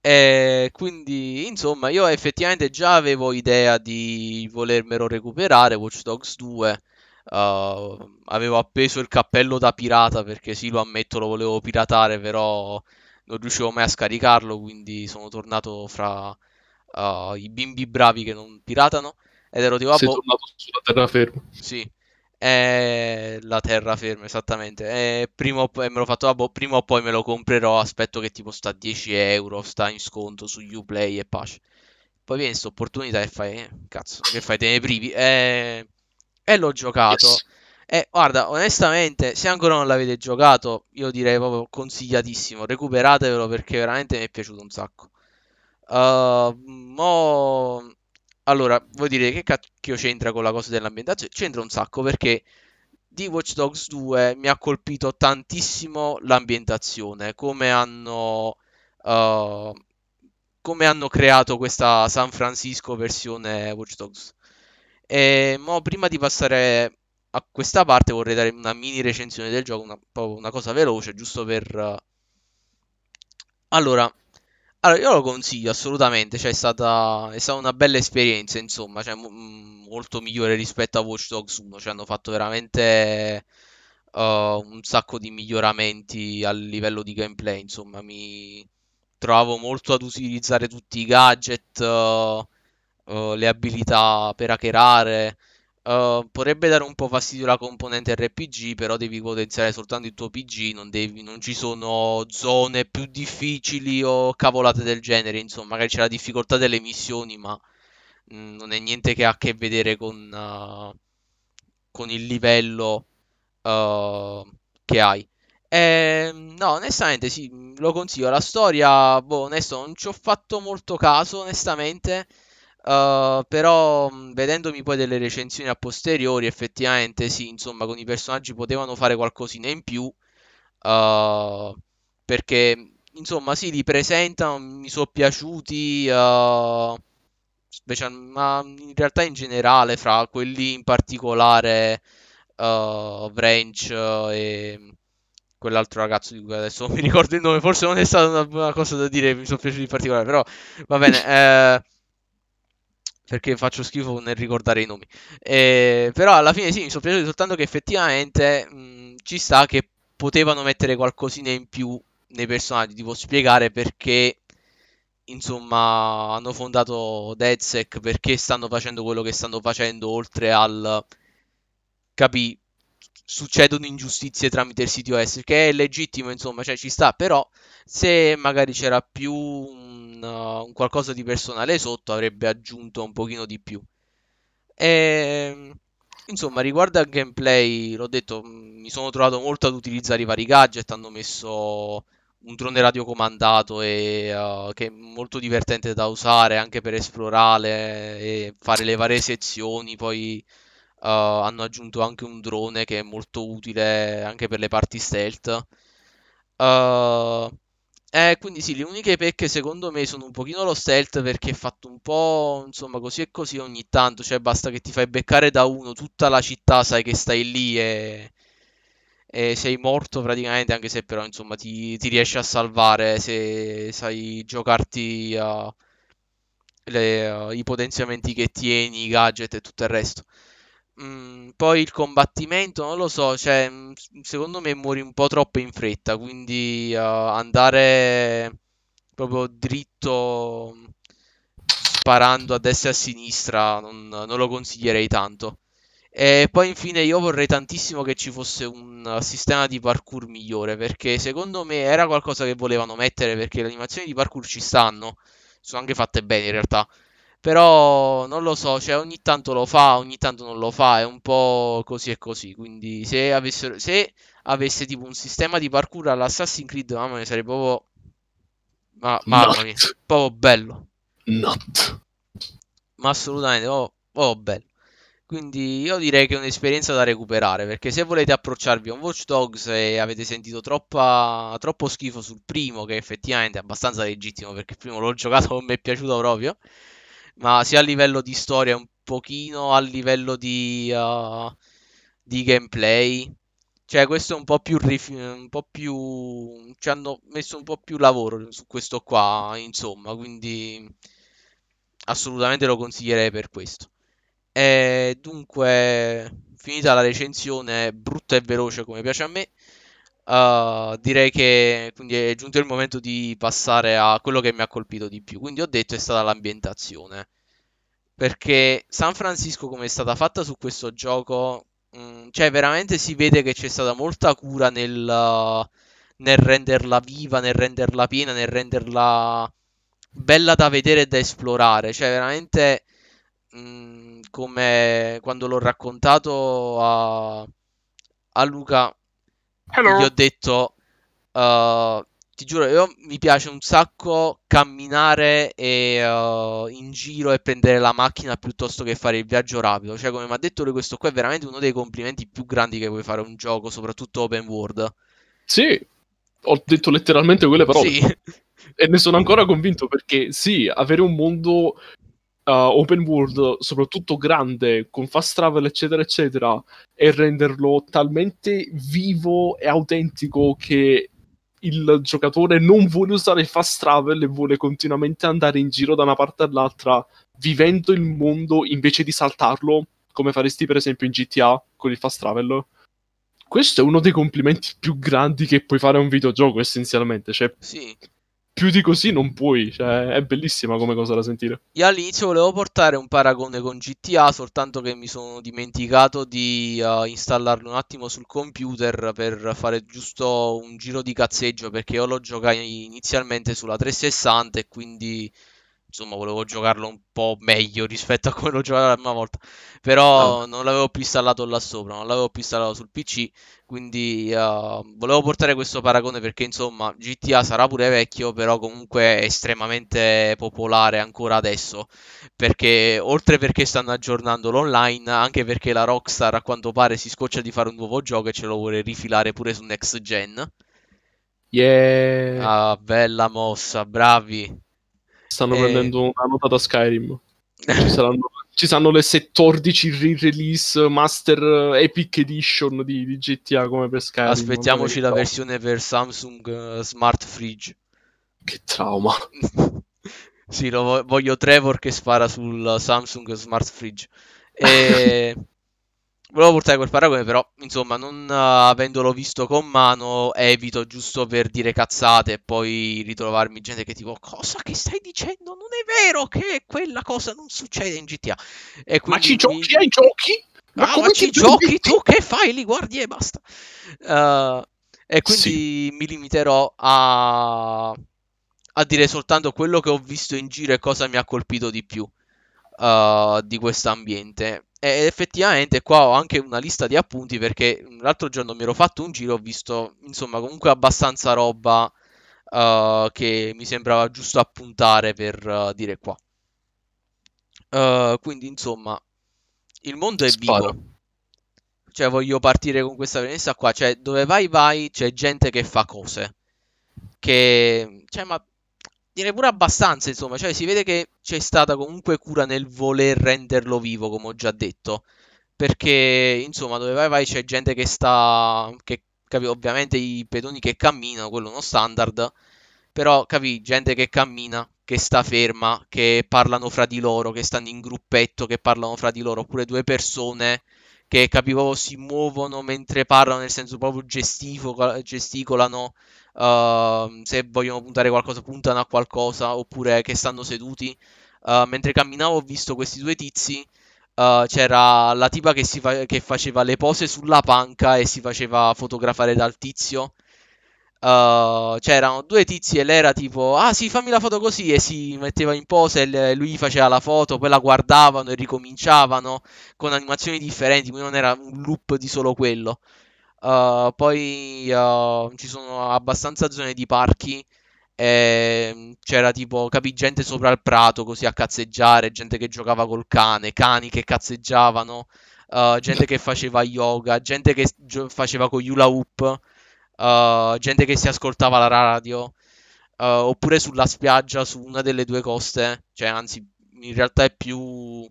E quindi, insomma, io effettivamente già avevo idea di volermelo recuperare, Watch Dogs 2 Uh, avevo appeso il cappello da pirata perché sì, lo ammetto, lo volevo piratare, però non riuscivo mai a scaricarlo, quindi sono tornato fra uh, i bimbi bravi che non piratano. Ed ero tipo... Sei boh, tornato sulla terraferma. Sì, è la terraferma, esattamente. E prima o poi me l'ho fatto, ah, boh, prima o poi me lo comprerò, aspetto che tipo sta a 10 euro, sta in sconto su Uplay e pace. Poi viene questa opportunità e fai, eh, cazzo, che fai, te ne privi. Eh e l'ho giocato. Yes. E guarda, onestamente, se ancora non l'avete giocato, io direi proprio consigliatissimo. Recuperatevelo perché veramente mi è piaciuto un sacco. Uh, mo... Allora, vuoi dire che cacchio c'entra con la cosa dell'ambientazione? C'entra un sacco perché di Watch Dogs 2 mi ha colpito tantissimo l'ambientazione, come hanno, uh, come hanno creato questa San Francisco versione Watch Dogs. E mo, prima di passare a questa parte vorrei dare una mini recensione del gioco, una, una cosa veloce, giusto per... Allora, allora, io lo consiglio assolutamente, cioè è stata, è stata una bella esperienza, insomma, cioè, m- molto migliore rispetto a Watch Dogs 1, cioè hanno fatto veramente uh, un sacco di miglioramenti a livello di gameplay, insomma, mi trovavo molto ad utilizzare tutti i gadget, uh, uh, le abilità per hackerare. Uh, potrebbe dare un po' fastidio la componente RPG, però devi potenziare soltanto il tuo PG, non, devi, non ci sono zone più difficili o cavolate del genere, insomma, magari c'è la difficoltà delle missioni, ma mh, mm, non è niente che ha a che vedere con, uh, con il livello uh, che hai. E, ehm, no, onestamente sì, lo consiglio. La storia, boh, onesto, non ci ho fatto molto caso, onestamente. Uh, però vedendomi poi delle recensioni a posteriori, effettivamente sì, insomma, con i personaggi potevano fare qualcosina in più. Uh, perché, insomma, sì, li presentano, mi sono piaciuti. Uh, special, ma in realtà in generale, fra quelli in particolare, uh, Vranch e quell'altro ragazzo di cui adesso non mi ricordo il nome, forse non è stata una, una cosa da dire, mi sono piaciuti in particolare, però va bene. Eh, perché faccio schifo nel ricordare i nomi. Eh, però alla fine sì, mi sono piaciuti soltanto che effettivamente mh, ci sta che potevano mettere qualcosina in più nei personaggi, tipo spiegare perché insomma hanno fondato DedSec, perché stanno facendo quello che stanno facendo, oltre al capì succedono ingiustizie tramite il sito OS, che è legittimo, insomma, cioè ci sta, però se magari c'era più uh, un qualcosa di personale sotto avrebbe aggiunto un pochino di più. E, ehm, insomma, riguardo al gameplay, l'ho detto, mm, mi sono trovato molto ad utilizzare i vari gadget, hanno messo un drone radiocomandato e, uh, che è molto divertente da usare anche per esplorare e fare le varie sezioni, poi Uh, hanno aggiunto anche un drone che è molto utile anche per le parti stealth. Uh, eh, quindi sì, le uniche pecche secondo me sono un pochino lo stealth perché è fatto un po' insomma così e così ogni tanto, cioè basta che ti fai beccare da uno, tutta la città sai che stai lì e, e sei morto praticamente, anche se però insomma ti, ti riesci a salvare se sai giocarti uh, le, uh, i potenziamenti che tieni, i gadget e tutto il resto. Mm, poi il combattimento, non lo so, cioè, mm, secondo me muori un po' troppo in fretta, quindi uh, andare proprio dritto sparando a destra e a sinistra non, non lo consiglierei tanto. E poi infine io vorrei tantissimo che ci fosse un sistema di parkour migliore, perché secondo me era qualcosa che volevano mettere, perché le animazioni di parkour ci stanno, sono anche fatte bene in realtà. Però non lo so, cioè ogni tanto lo fa, ogni tanto non lo fa, è un po' così e così. Quindi se, avessero, se avesse tipo un sistema di parkour all'Assassin's Creed, mamma mia, sarebbe proprio... Ma, mamma mia, proprio bello. Not. Ma assolutamente, proprio, proprio bello. Quindi io direi che è un'esperienza da recuperare, perché se volete approcciarvi a un Watch Dogs e avete sentito troppa, troppo schifo sul primo, che effettivamente è abbastanza legittimo, perché il primo l'ho giocato, non mi è piaciuto proprio, ma sia a livello di storia un pochino, a livello di, uh, di gameplay. Cioè, questo è un po' più, rif- un po' più... ci hanno messo un po' più lavoro su questo qua, insomma, quindi assolutamente lo consiglierei per questo. E dunque, finita la recensione brutta e veloce come piace a me, uh, direi che quindi è giunto il momento di passare a quello che mi ha colpito di più. Quindi ho detto è stata l'ambientazione. Perché San Francisco come è stata fatta su questo gioco, mh, mm, cioè veramente si vede che c'è stata molta cura nel, uh, nel renderla viva, nel renderla piena, nel renderla bella da vedere e da esplorare. Cioè veramente... Mh, mm, come quando l'ho raccontato a, a Luca, Hello. gli ho detto, uh, ti giuro, io, mi piace un sacco camminare e, uh, in giro e prendere la macchina piuttosto che fare il viaggio rapido. Cioè, come mi ha detto lui, questo qua è veramente uno dei complimenti più grandi che puoi fare a un gioco, soprattutto open world. Sì, ho detto letteralmente quelle parole. Sì. E ne sono ancora convinto perché sì, avere un mondo open world, soprattutto grande, con fast travel, eccetera, eccetera, e renderlo talmente vivo e autentico che il giocatore non vuole usare il fast travel e vuole continuamente andare in giro da una parte all'altra, vivendo il mondo invece di saltarlo, come faresti per esempio in GTA con il fast travel. Questo è uno dei complimenti più grandi che puoi fare a un videogioco, essenzialmente. Cioè, sì più di così non puoi, cioè è bellissima come cosa da sentire. Io all'inizio volevo portare un paragone con GTA, soltanto che mi sono dimenticato di uh, installarlo un attimo sul computer per fare giusto un giro di cazzeggio, perché io lo giocai inizialmente sulla 360 e quindi insomma volevo giocarlo un po' meglio rispetto a come l'ho giocato la prima volta. Però ah. non l'avevo più installato là sopra non l'avevo più installato sul pc quindi uh, volevo portare questo paragone perché insomma GTA sarà pure vecchio però comunque è estremamente popolare ancora adesso. Perché oltre perché stanno aggiornando l'online anche perché la Rockstar a quanto pare si scoccia di fare un nuovo gioco e ce lo vuole rifilare pure su next gen. Yeah. Ah bella mossa bravi Stanno e... Eh. prendendo una nota da Skyrim. Ci saranno, ci saranno le 14 re-release Master Epic Edition di, di GTA come per Skyrim. Aspettiamoci la versione per Samsung uh, Smart Fridge. Che trauma. sì, lo voglio Trevor che spara sul Samsung Smart Fridge. E... Volevo portare quel paragone, però, insomma, non uh, avendolo visto con mano, evito giusto per dire cazzate e poi ritrovarmi gente che tipo, cosa che stai dicendo? Non è vero che quella cosa non succede in GTA. E ma ci giochi mi... ai giochi? Ma, ma, ma ci giochi tu? Che fai? Li guardi e basta. Uh, e quindi sì. mi limiterò a... a dire soltanto quello che ho visto in giro e cosa mi ha colpito di più uh, di questo ambiente. E effettivamente qua ho anche una lista di appunti perché l'altro giorno mi ero fatto un giro, ho visto insomma comunque abbastanza roba uh, che mi sembrava giusto appuntare per uh, dire qua. Uh, quindi insomma il mondo è Sparo. vivo. Cioè voglio partire con questa premessa qua, cioè dove vai vai c'è gente che fa cose. Che... Cioè ma direi pure abbastanza, insomma, cioè si vede che c'è stata comunque cura nel voler renderlo vivo, come ho già detto, perché insomma dove vai vai c'è gente che sta, che, capi, ovviamente i pedoni che camminano, quello è uno standard, però capi, gente che cammina, che sta ferma, che parlano fra di loro, che stanno in gruppetto, che parlano fra di loro, oppure due persone che capivo si muovono mentre parlano, nel senso proprio gestico- gesticolano, uh, se vogliono puntare qualcosa, puntano a qualcosa, oppure che stanno seduti. Uh, mentre camminavo ho visto questi due tizi. Uh, c'era la tipa che, fa- che, faceva le pose sulla panca e si faceva fotografare dal tizio. Uh, c'erano due tizi e lei era tipo, ah sì, fammi la foto così, e si metteva in pose e lui faceva la foto, poi la guardavano e ricominciavano con animazioni differenti, quindi non era un loop di solo quello. Uh, poi uh, ci sono abbastanza zone di parchi. E c'era tipo, capi, gente sopra il prato così a cazzeggiare, gente che giocava col cane, cani che cazzeggiavano, gente che faceva yoga, gente che gio- faceva con hula hoop uh, gente che si ascoltava la radio, uh, oppure sulla spiaggia su una delle due coste, cioè anzi in realtà è più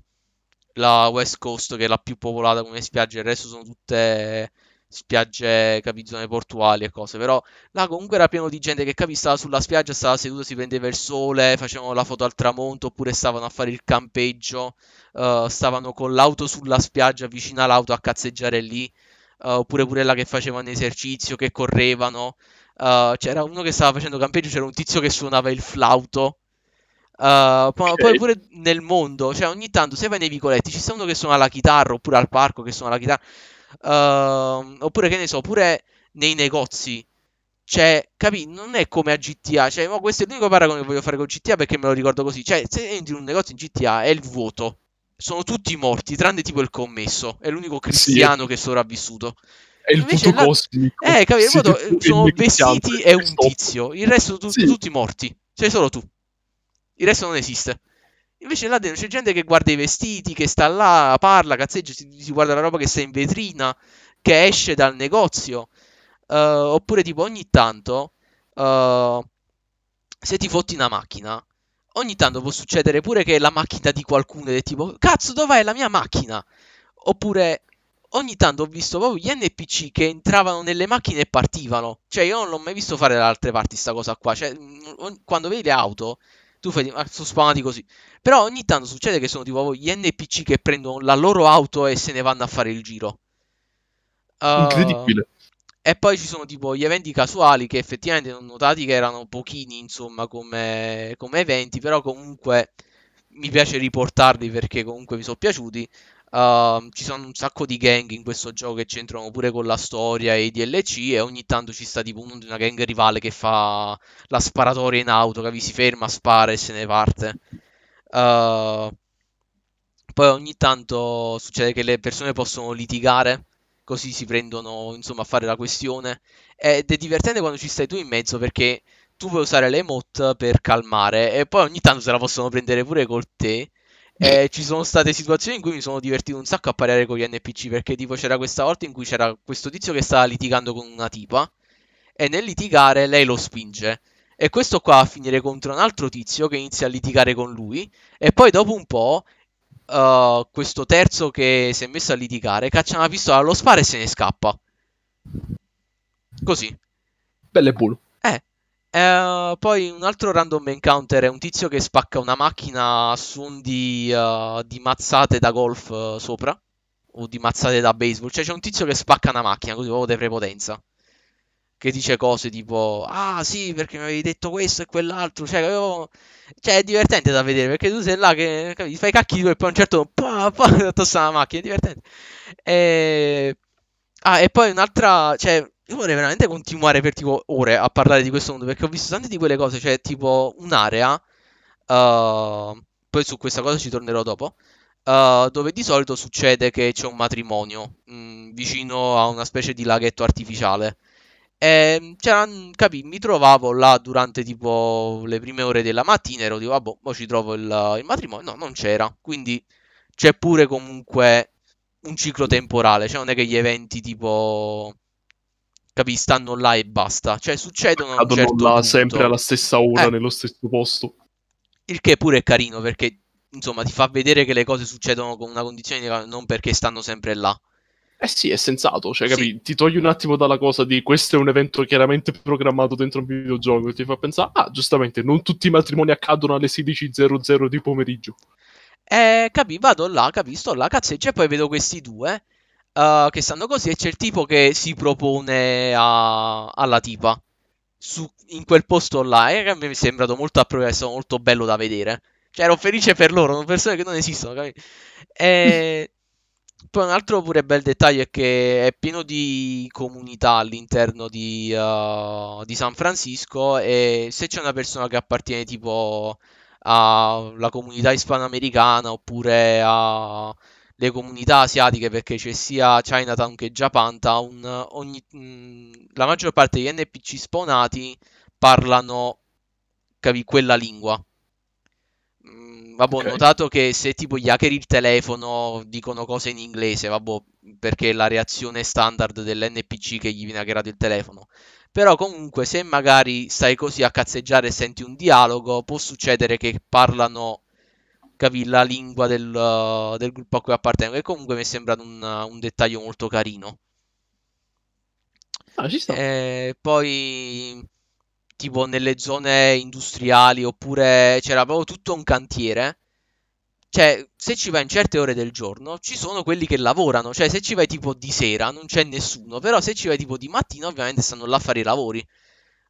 la West Coast che è la più popolata come spiaggia, il resto sono tutte spiagge, capi, zone portuali e cose, però là comunque era pieno di gente che capi stava sulla spiaggia, stava seduto, si prendeva il sole, facevano la foto al tramonto, oppure stavano a fare il campeggio, uh, stavano con l'auto sulla spiaggia vicino all'auto a cazzeggiare lì uh, oppure pure là che facevano esercizio, che correvano. Uh, c'era uno che stava facendo campeggio, c'era un tizio che suonava il flauto. Uh, okay. Poi pure nel mondo, cioè ogni tanto se vai nei vicoletti ci sta uno che suona la chitarra, oppure al parco che suona la chitarra, uh, oppure che ne so, pure nei negozi. Cioè, capi? Non è come a GTA. Cioè, ma questo è l'unico paragone che voglio fare con GTA perché me lo ricordo così. Cioè, se entri in un negozio in GTA è il vuoto sono tutti morti, tranne tipo il commesso. È l'unico cristiano sì. che è sopravvissuto. È il Invece voto la... cosmico. Eh, capito? Sì, voto, sono vestiti e un tizio. Il resto tu, sì. tutti morti. Sei solo tu. Il resto non esiste. Invece là dentro c'è gente che guarda i vestiti, che sta là, parla, cazzeggia, si, si guarda la roba che sta in vetrina, che esce dal negozio. Uh, oppure tipo ogni tanto, uh, se ti fotti una macchina, ogni tanto può succedere pure che la macchina di qualcuno è tipo, cazzo, dov'è la mia macchina? Oppure ogni tanto ho visto proprio gli NPC che entravano nelle macchine e partivano. Cioè, io non l'ho mai visto fare da altre parti sta cosa qua. Cioè, quando vedi le auto, tu fai, ah, sono spawnati così. Però ogni tanto succede che sono tipo gli NPC che prendono la loro auto e se ne vanno a fare il giro. Uh, Incredibile. E poi ci sono tipo gli eventi casuali che effettivamente ho notati che erano pochini, insomma, come, come eventi, però comunque mi piace riportarli perché comunque mi sono piaciuti. Uh, ci sono un sacco di gang in questo gioco che c'entrano pure con la storia e i DLC e ogni tanto ci sta tipo una gang rivale che fa la sparatoria in auto, che vi si ferma, spara e se ne parte. Uh, poi ogni tanto succede che le persone possono litigare così si prendono insomma a fare la questione. Ed è divertente quando ci stai tu in mezzo perché tu puoi usare le emote per calmare e poi ogni tanto se la possono prendere pure col te. E ci sono state situazioni in cui mi sono divertito un sacco a parlare con gli NPC perché tipo c'era questa volta in cui c'era questo tizio che stava litigando con una tipa e nel litigare lei lo spinge e questo qua a finire contro un altro tizio che inizia a litigare con lui e poi dopo un po' uh, questo terzo che si è messo a litigare caccia una pistola, lo spara e se ne scappa. Così. Belle bull. Eh. Uh, poi un altro random encounter è un tizio che spacca una macchina a suon di, uh, di mazzate da golf uh, sopra. O di mazzate da baseball. Cioè c'è un tizio che spacca una macchina così proprio di prepotenza che dice cose tipo ah sì perché mi avevi detto questo e quell'altro cioè, avevo... cioè è divertente da vedere perché tu sei là che capi, fai cacchi tu e poi a un certo punto tossa la macchina è divertente e... ah e poi un'altra cioè io vorrei veramente continuare per tipo ore a parlare di questo mondo perché ho visto tante di quelle cose cioè tipo un'area uh... poi su questa cosa ci tornerò dopo Uh, dove di solito succede che c'è un matrimonio mh, mm, vicino a una specie di laghetto artificiale. E, ehm, c'erano, capì, mi trovavo là durante tipo le prime ore della mattina, ero tipo, vabbè, poi ci trovo il, il matrimonio. No, non c'era. Quindi c'è pure comunque un ciclo temporale. Cioè, non è che gli eventi tipo capi, stanno là e basta. Cioè, succedono a un certo là punto. sempre alla stessa ora, eh, nello stesso posto. Il che pure è carino perché, insomma, ti fa vedere che le cose succedono con una condizione di... non perché stanno sempre là. Eh sì, è sensato, cioè, capi? Sì. Ti togli un attimo dalla cosa di questo è un evento chiaramente programmato dentro un videogioco e ti fa pensare, ah, giustamente, non tutti i matrimoni accadono alle 16.00 di pomeriggio. Eh, capi, vado là, capi, sto là, cazzeggio, e poi vedo questi due. uh, che stanno così e c'è il tipo che si propone a, alla tipa su, in quel posto là e mi è sembrato molto approvato, molto bello da vedere. Cioè ero felice per loro, sono persone che non esistono, capito? E... Poi un altro pure bel dettaglio è che è pieno di comunità all'interno di, uh, di San Francisco e se c'è una persona che appartiene tipo alla comunità ispanoamericana oppure alle comunità asiatiche perché c'è sia Chinatown che Japantown, ogni, mh, mm, la maggior parte degli NPC spawnati parlano capi, quella lingua. Vabbè, okay. ho notato che se tipo gli hacker il telefono dicono cose in inglese, vabbè, perché è la reazione standard dell'NPC che gli viene hackerato il telefono. Però comunque se magari stai così a cazzeggiare e senti un dialogo, può succedere che parlano, capi, la lingua del, del gruppo a cui appartengo. E comunque mi è sembrato un, un dettaglio molto carino. Ah, ci sta. E eh, poi tipo nelle zone industriali oppure c'era proprio tutto un cantiere. Cioè, se ci vai in certe ore del giorno, ci sono quelli che lavorano. Cioè, se ci vai tipo di sera, non c'è nessuno. Però se ci vai tipo di mattina, ovviamente stanno là a fare i lavori.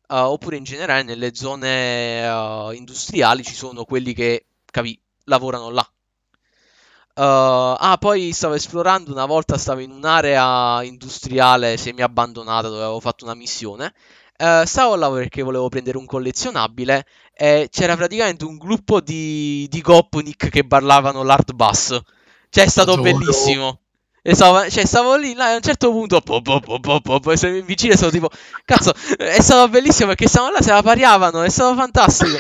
Uh, oppure in generale nelle zone uh, industriali ci sono quelli che, capi, lavorano là. Uh, ah, poi stavo esplorando, una volta stavo in un'area industriale semi abbandonata dove avevo fatto una missione Uh, stavo là perché volevo prendere un collezionabile e c'era praticamente un gruppo di, di Gopnik che ballavano l'hard bass. Cioè, è stato oh, bellissimo. E stavo, cioè, stavo lì, là, a un certo punto, po, po, po, po, po, po, e vicino sono tipo, cazzo, è stato bellissimo perché stavano là, se la pariavano, è stato fantastico.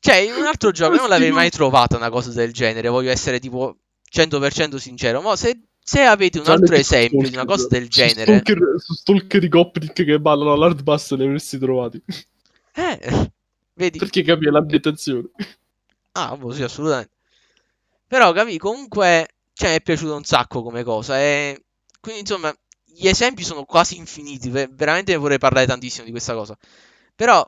cioè, in un altro gioco non l'avevi mai trovata una cosa del genere, voglio essere tipo 100% sincero. Ma se se avete un altro esempio di una cosa del genere, Stalker, Stalker i Gopnik che ballano all'hard bass li avresti trovati. Eh, vedi? Perché cambia l'ambientazione. Ah, boh, sì, assolutamente. Però, capi, comunque, cioè, mi è piaciuto un sacco come cosa. E quindi, insomma, gli esempi sono quasi infiniti. Veramente vorrei parlare tantissimo di questa cosa. Però,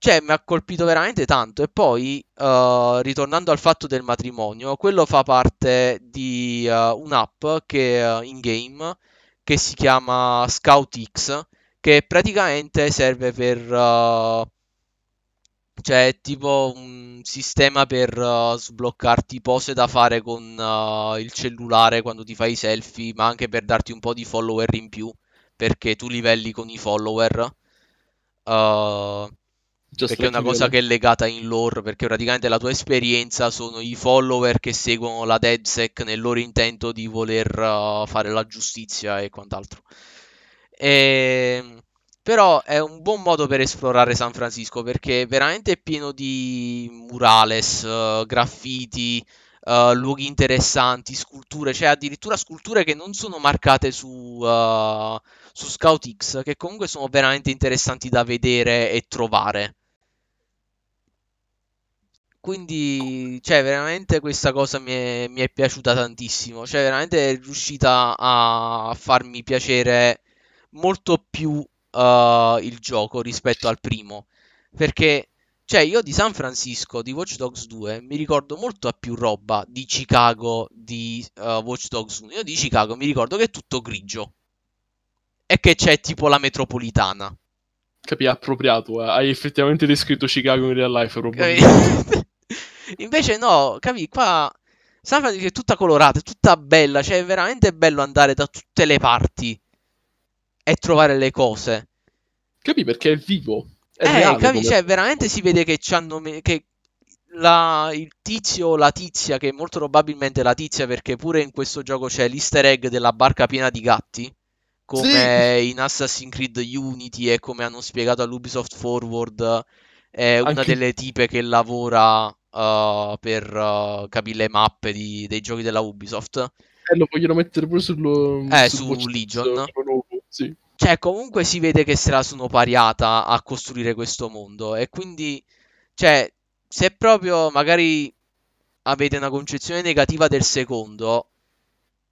cioè, mi ha colpito veramente tanto. E poi, uh, ritornando al fatto del matrimonio, quello fa parte di uh, un'app che uh, in game che si chiama ScoutX, che praticamente serve per. cioè, tipo un sistema per sbloccarti pose da fare con il cellulare quando ti fai i selfie, ma anche per darti un po' di follower in più, perché tu livelli con i follower. Uh, Just perché è una cosa che è legata in lore, perché praticamente la tua esperienza sono i follower che seguono la DedSec nel loro intento di voler uh, fare la giustizia e quant'altro. E... Ehm, però è un buon modo per esplorare San Francisco perché veramente è pieno di murales, uh, graffiti, uh, luoghi interessanti, sculture, cioè addirittura sculture che non sono marcate su, uh, su ScoutX, che comunque sono veramente interessanti da vedere e trovare. Quindi, cioè, veramente questa cosa mi è, mi è piaciuta tantissimo. Cioè, veramente è riuscita a farmi piacere molto più uh, il gioco rispetto al primo. Perché, cioè, io di San Francisco, di Watch Dogs 2, mi ricordo molto a più roba di Chicago, di uh, Watch Dogs 1. Io di Chicago mi ricordo che è tutto grigio. E che c'è tipo la metropolitana. Capi, appropriato, eh. hai effettivamente descritto Chicago in real life, probabilmente. Invece no, capi, qua San Francisco è tutta colorata, è tutta bella, cioè è veramente bello andare da tutte le parti e trovare le cose. Capi perché è vivo. È eh, reale, capi, come... cioè veramente si vede che c'hanno che la, il tizio o la tizia, che molto probabilmente la tizia perché pure in questo gioco c'è l'easter egg della barca piena di gatti, come sì. in Assassin's Creed Unity e come hanno spiegato all'Ubisoft Forward, è una Anche... delle tipe che lavora uh, per uh, capire le mappe di, dei giochi della Ubisoft. Eh, lo vogliono mettere pure sullo, eh, su, su Legion. Sì. Cioè, comunque si vede che se la sono pariata a costruire questo mondo. E quindi, cioè, se proprio magari avete una concezione negativa del secondo,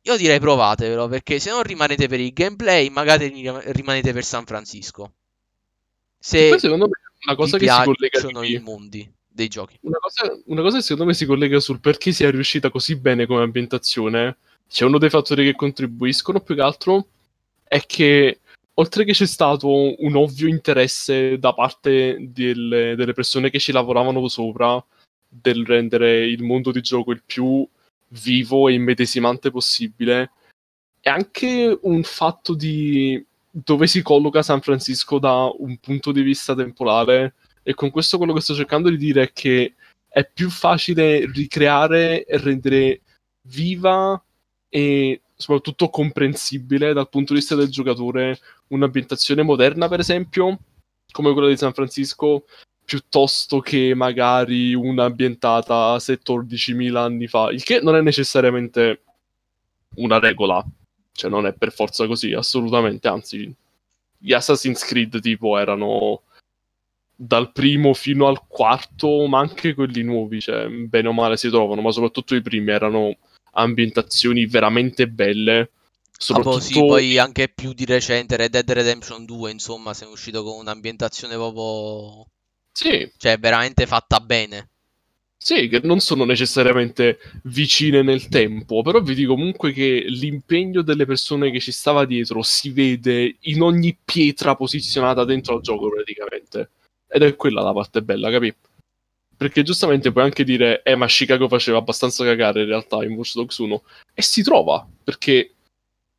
io direi provatevelo, perché se non rimanete per il gameplay, magari rimanete per San Francisco. Se poi secondo me una cosa che si collega i mondi dei giochi. Una cosa, una cosa che secondo me si collega sul perché sia riuscita così bene come ambientazione c'è uno dei fattori che contribuiscono più che altro è che oltre che c'è stato un ovvio interesse da parte delle, delle persone che ci lavoravano sopra del rendere il mondo di gioco il più vivo e immedesimante possibile, è anche un fatto di dove si colloca San Francisco da un punto di vista temporale e con questo quello che sto cercando di dire è che è più facile ricreare e rendere viva e soprattutto comprensibile dal punto di vista del giocatore un'ambientazione moderna, per esempio, come quella di San Francisco, piuttosto che magari una ambientata 14.000 anni fa, il che non è necessariamente una regola, cioè non è per forza così, assolutamente, anzi, gli Assassin's Creed tipo erano dal primo fino al quarto, ma anche quelli nuovi, cioè bene o male si trovano, ma soprattutto i primi erano ambientazioni veramente belle. Soprattutto... Ah, sì, poi anche più di recente Red Dead Redemption 2, insomma, sei uscito con un'ambientazione proprio... Sì. Cioè, veramente fatta bene. Sì, che non sono necessariamente vicine nel tempo, però vedi comunque che l'impegno delle persone che ci stava dietro si vede in ogni pietra posizionata dentro al gioco praticamente. Ed è quella la parte bella, capi? Perché giustamente puoi anche dire, eh, ma Chicago faceva abbastanza cagare in realtà in Watch Dogs 1. E si trova, perché,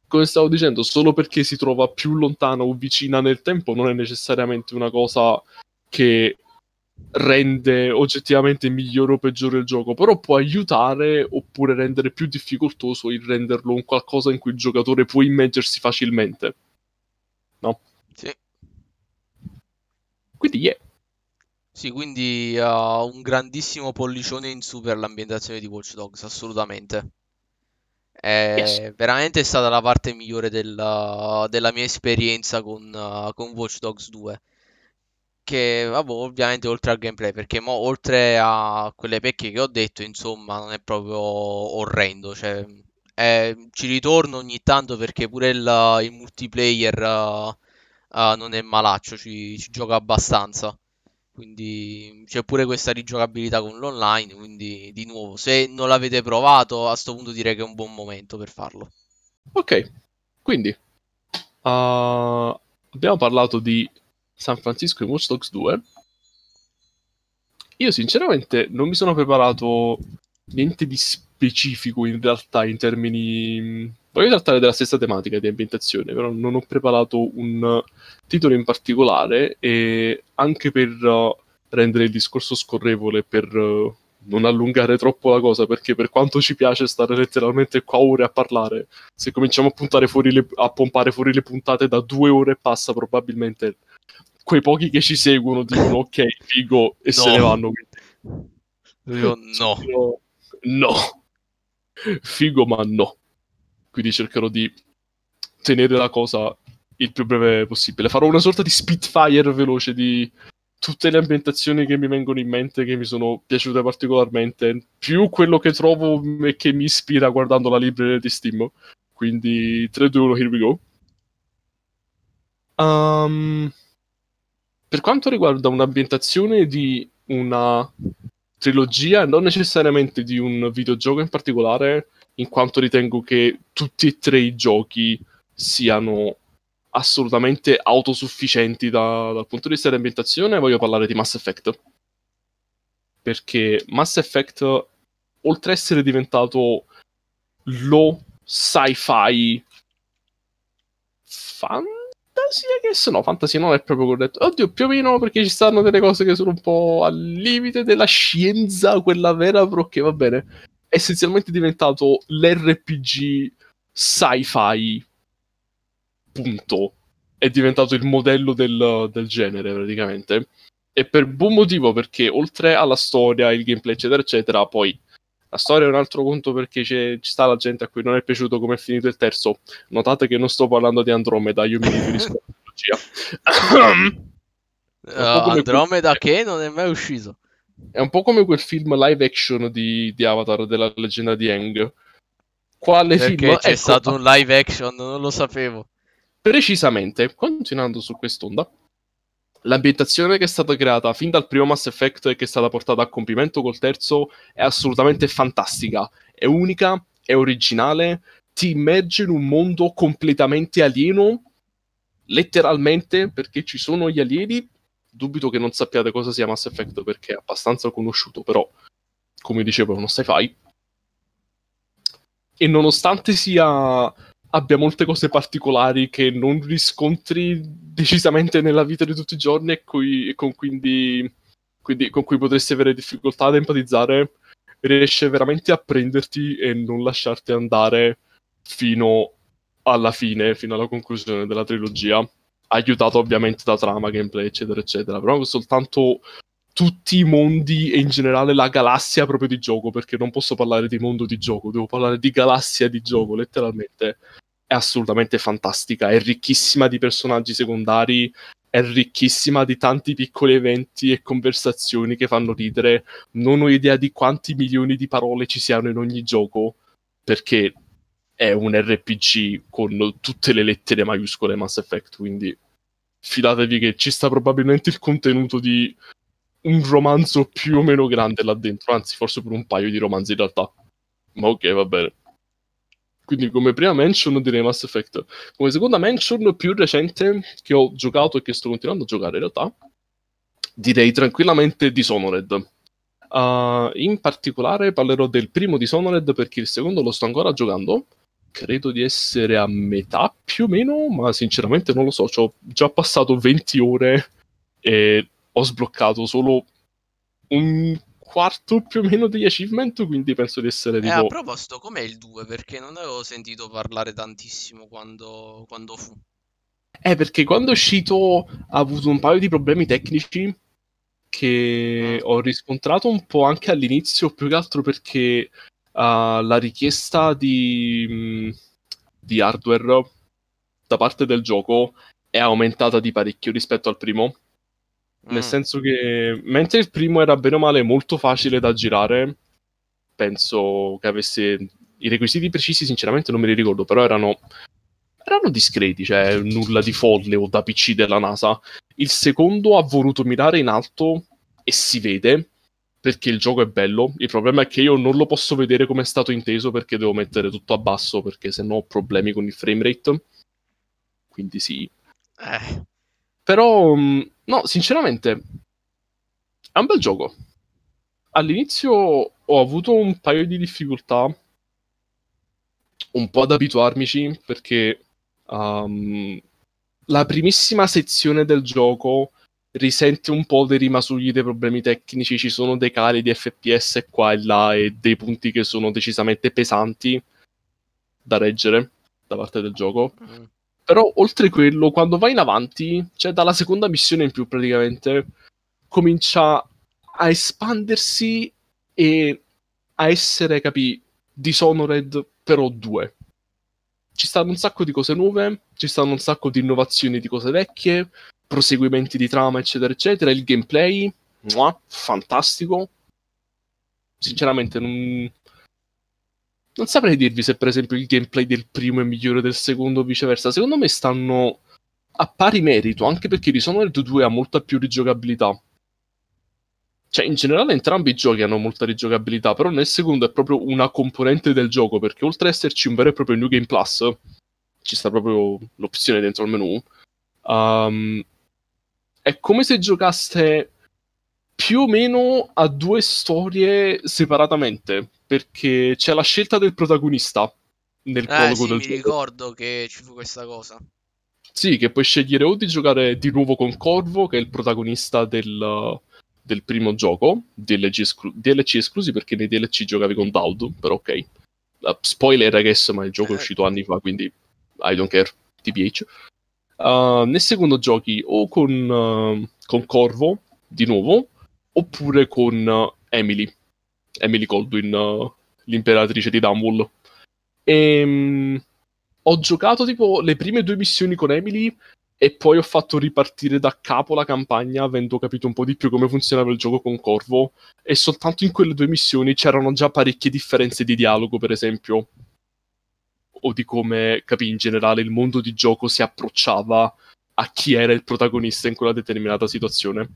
come stavo dicendo, solo perché si trova più lontana o vicina nel tempo non è necessariamente una cosa che rende oggettivamente migliore o peggiore il gioco, però può aiutare oppure rendere più difficoltoso il renderlo un qualcosa in cui il giocatore può immergersi facilmente. No? Quindi, yeah. Sì, quindi uh, un grandissimo pollicione in su per l'ambientazione di Watch Dogs, assolutamente. È yes. veramente stata la parte migliore della, della mia esperienza con, uh, con, Watch Dogs 2. Che, vabbè, ovviamente oltre al gameplay, perché mo, oltre a quelle pecche che ho detto, insomma, non è proprio orrendo. Cioè, è, ci ritorno ogni tanto perché pure il, il multiplayer uh, non è malaccio, ci, ci gioca abbastanza. Quindi c'è pure questa rigiocabilità con l'online. Quindi, di nuovo, se non l'avete provato, a questo punto direi che è un buon momento per farlo. Ok, quindi uh, abbiamo parlato di San Francisco e Watch Dogs 2. Io, sinceramente, non mi sono preparato niente di specifico in realtà in termini Voglio trattare della stessa tematica di ambientazione, però non ho preparato un titolo in particolare e anche per uh, rendere il discorso scorrevole, per uh, non allungare troppo la cosa, perché per quanto ci piace stare letteralmente qua ore a parlare, se cominciamo a, le, a pompare fuori le puntate da due ore e passa, probabilmente quei pochi che ci seguono dicono ok, figo, e no. se ne vanno. Io no. No. Figo, ma no quindi cercherò di tenere la cosa il più breve possibile. Farò una sorta di spitfire veloce di tutte le ambientazioni che mi vengono in mente, che mi sono piaciute particolarmente, più quello che trovo e che mi ispira guardando la libreria di Steam. Quindi 3, 2, 1, here we go. Um, per quanto riguarda un'ambientazione di una trilogia, non necessariamente di un videogioco in particolare, in quanto ritengo che tutti e tre i giochi siano assolutamente autosufficienti da, dal punto di vista dell'ambientazione, voglio parlare di Mass Effect. Perché Mass Effect, oltre a essere diventato lo sci-fi fantasia che se no, fantasia non è proprio corretto. Oddio, più o meno perché ci stanno delle cose che sono un po' al limite della scienza, quella vera, però che va bene essenzialmente diventato l'RPG sci-fi. Punto. È diventato il modello del, del genere, praticamente. E per buon motivo, perché oltre alla storia, il gameplay, eccetera, eccetera, poi la storia è un altro conto perché ci sta la gente a cui non è piaciuto come è finito il terzo. Notate che non sto parlando di Andromeda, io mi riferisco alla trilogia. uh, Andromeda che non è mai uscito. È un po' come quel film live action di, di Avatar della leggenda di Aang. Quale Perché film? c'è ecco, stato un live action, non lo sapevo. Precisamente, continuando su quest'onda, l'ambientazione che è stata creata fin dal primo Mass Effect e che è stata portata a compimento col terzo è assolutamente fantastica. È unica, è originale, ti immerge in un mondo completamente alieno, letteralmente, perché ci sono gli alieni. Dubito che non sappiate cosa sia Mass Effect perché è abbastanza conosciuto, però, come dicevo, è uno sci-fi. E nonostante sia abbia molte cose particolari che non riscontri decisamente nella vita di tutti i giorni e, cui, e con, quindi, quindi, con cui potresti avere difficoltà ad empatizzare, riesce veramente a prenderti e non lasciarti andare fino alla fine, fino alla conclusione della trilogia. Aiutato ovviamente da trama, gameplay, eccetera, eccetera. Però soltanto tutti i mondi e in generale la galassia proprio di gioco, perché non posso parlare di mondo di gioco, devo parlare di galassia di gioco, letteralmente. È assolutamente fantastica, è ricchissima di personaggi secondari, è ricchissima di tanti piccoli eventi e conversazioni che fanno ridere. Non ho idea di quanti milioni di parole ci siano in ogni gioco, perché è un RPG con tutte le lettere maiuscole Mass Effect, quindi fidatevi che ci sta probabilmente il contenuto di un romanzo più o meno grande là dentro, anzi forse pure un paio di romanzi in realtà. Ma ok, va bene. Quindi come prima mention direi Mass Effect. Come seconda mention più recente che ho giocato e che sto continuando a giocare in realtà, direi tranquillamente Dishonored. Uh, in particolare parlerò del primo Dishonored perché il secondo lo sto ancora giocando. Credo di essere a metà più o meno, ma sinceramente non lo so. Ci ho già passato 20 ore e ho sbloccato solo un quarto più o meno degli achievement, quindi penso di essere tipo... Eh, a proposito, com'è il 2? Perché non avevo sentito parlare tantissimo quando, quando fu. Eh, perché quando è uscito ha avuto un paio di problemi tecnici che mm. ho riscontrato un po' anche all'inizio, più che altro perché uh, la richiesta di, mm, di hardware da parte del gioco è aumentata di parecchio rispetto al primo nel mm. senso che mentre il primo era bene o male molto facile da girare, penso che avesse i requisiti precisi, sinceramente non me li ricordo, però erano, erano discreti, cioè nulla di folle o da PC della NASA. Il secondo ha voluto mirare in alto e si vede perché il gioco è bello. Il problema è che io non lo posso vedere come è stato inteso perché devo mettere tutto a basso perché sennò ho problemi con il frame rate. Quindi sì. Eh. Però mm, No, sinceramente, è un bel gioco. All'inizio ho avuto un paio di difficoltà un po' ad abituarmici perché um, la primissima sezione del gioco risente un po' dei rimasugli dei problemi tecnici, ci sono dei cali di FPS qua e là e dei punti che sono decisamente pesanti da reggere da parte del gioco. Mm. Però oltre quello, quando vai in avanti, cioè dalla seconda missione in più praticamente, comincia a espandersi e a essere, capi, Dishonored però due. Ci stanno un sacco di cose nuove, ci stanno un sacco di innovazioni di cose vecchie, proseguimenti di trama, eccetera, eccetera. Il gameplay, muah, fantastico. Sinceramente, non, non saprei dirvi se per esempio il gameplay del primo è migliore del secondo o viceversa. Secondo me stanno a pari merito, anche perché Dishonored 2 ha molta più rigiocabilità. Cioè, in generale entrambi i giochi hanno molta rigiocabilità, però nel secondo è proprio una componente del gioco, perché oltre ad esserci un vero e proprio New Game Plus, ci sta proprio l'opzione dentro al menu, um, è come se giocaste più o meno a due storie separatamente perché c'è la scelta del protagonista nel eh, sì, del mi gioco. ricordo che ci fu questa cosa. Sì, che puoi scegliere o di giocare di nuovo con Corvo, che è il protagonista del, del primo gioco, DLC, esclu- DLC, esclusi perché nei DLC giocavi con Daud, però ok. Uh, spoiler, I guess, ma il gioco è eh. uscito anni fa, quindi I don't care, TBH. Uh, nel secondo giochi o con, uh, con Corvo, di nuovo, oppure con uh, Emily, Emily Goldwyn, l'imperatrice di Dunwall. E, um, ho giocato tipo le prime due missioni con Emily e poi ho fatto ripartire da capo la campagna avendo capito un po' di più come funzionava il gioco con Corvo. E soltanto in quelle due missioni c'erano già parecchie differenze di dialogo per esempio o di come capì in generale il mondo di gioco si approcciava a chi era il protagonista in quella determinata situazione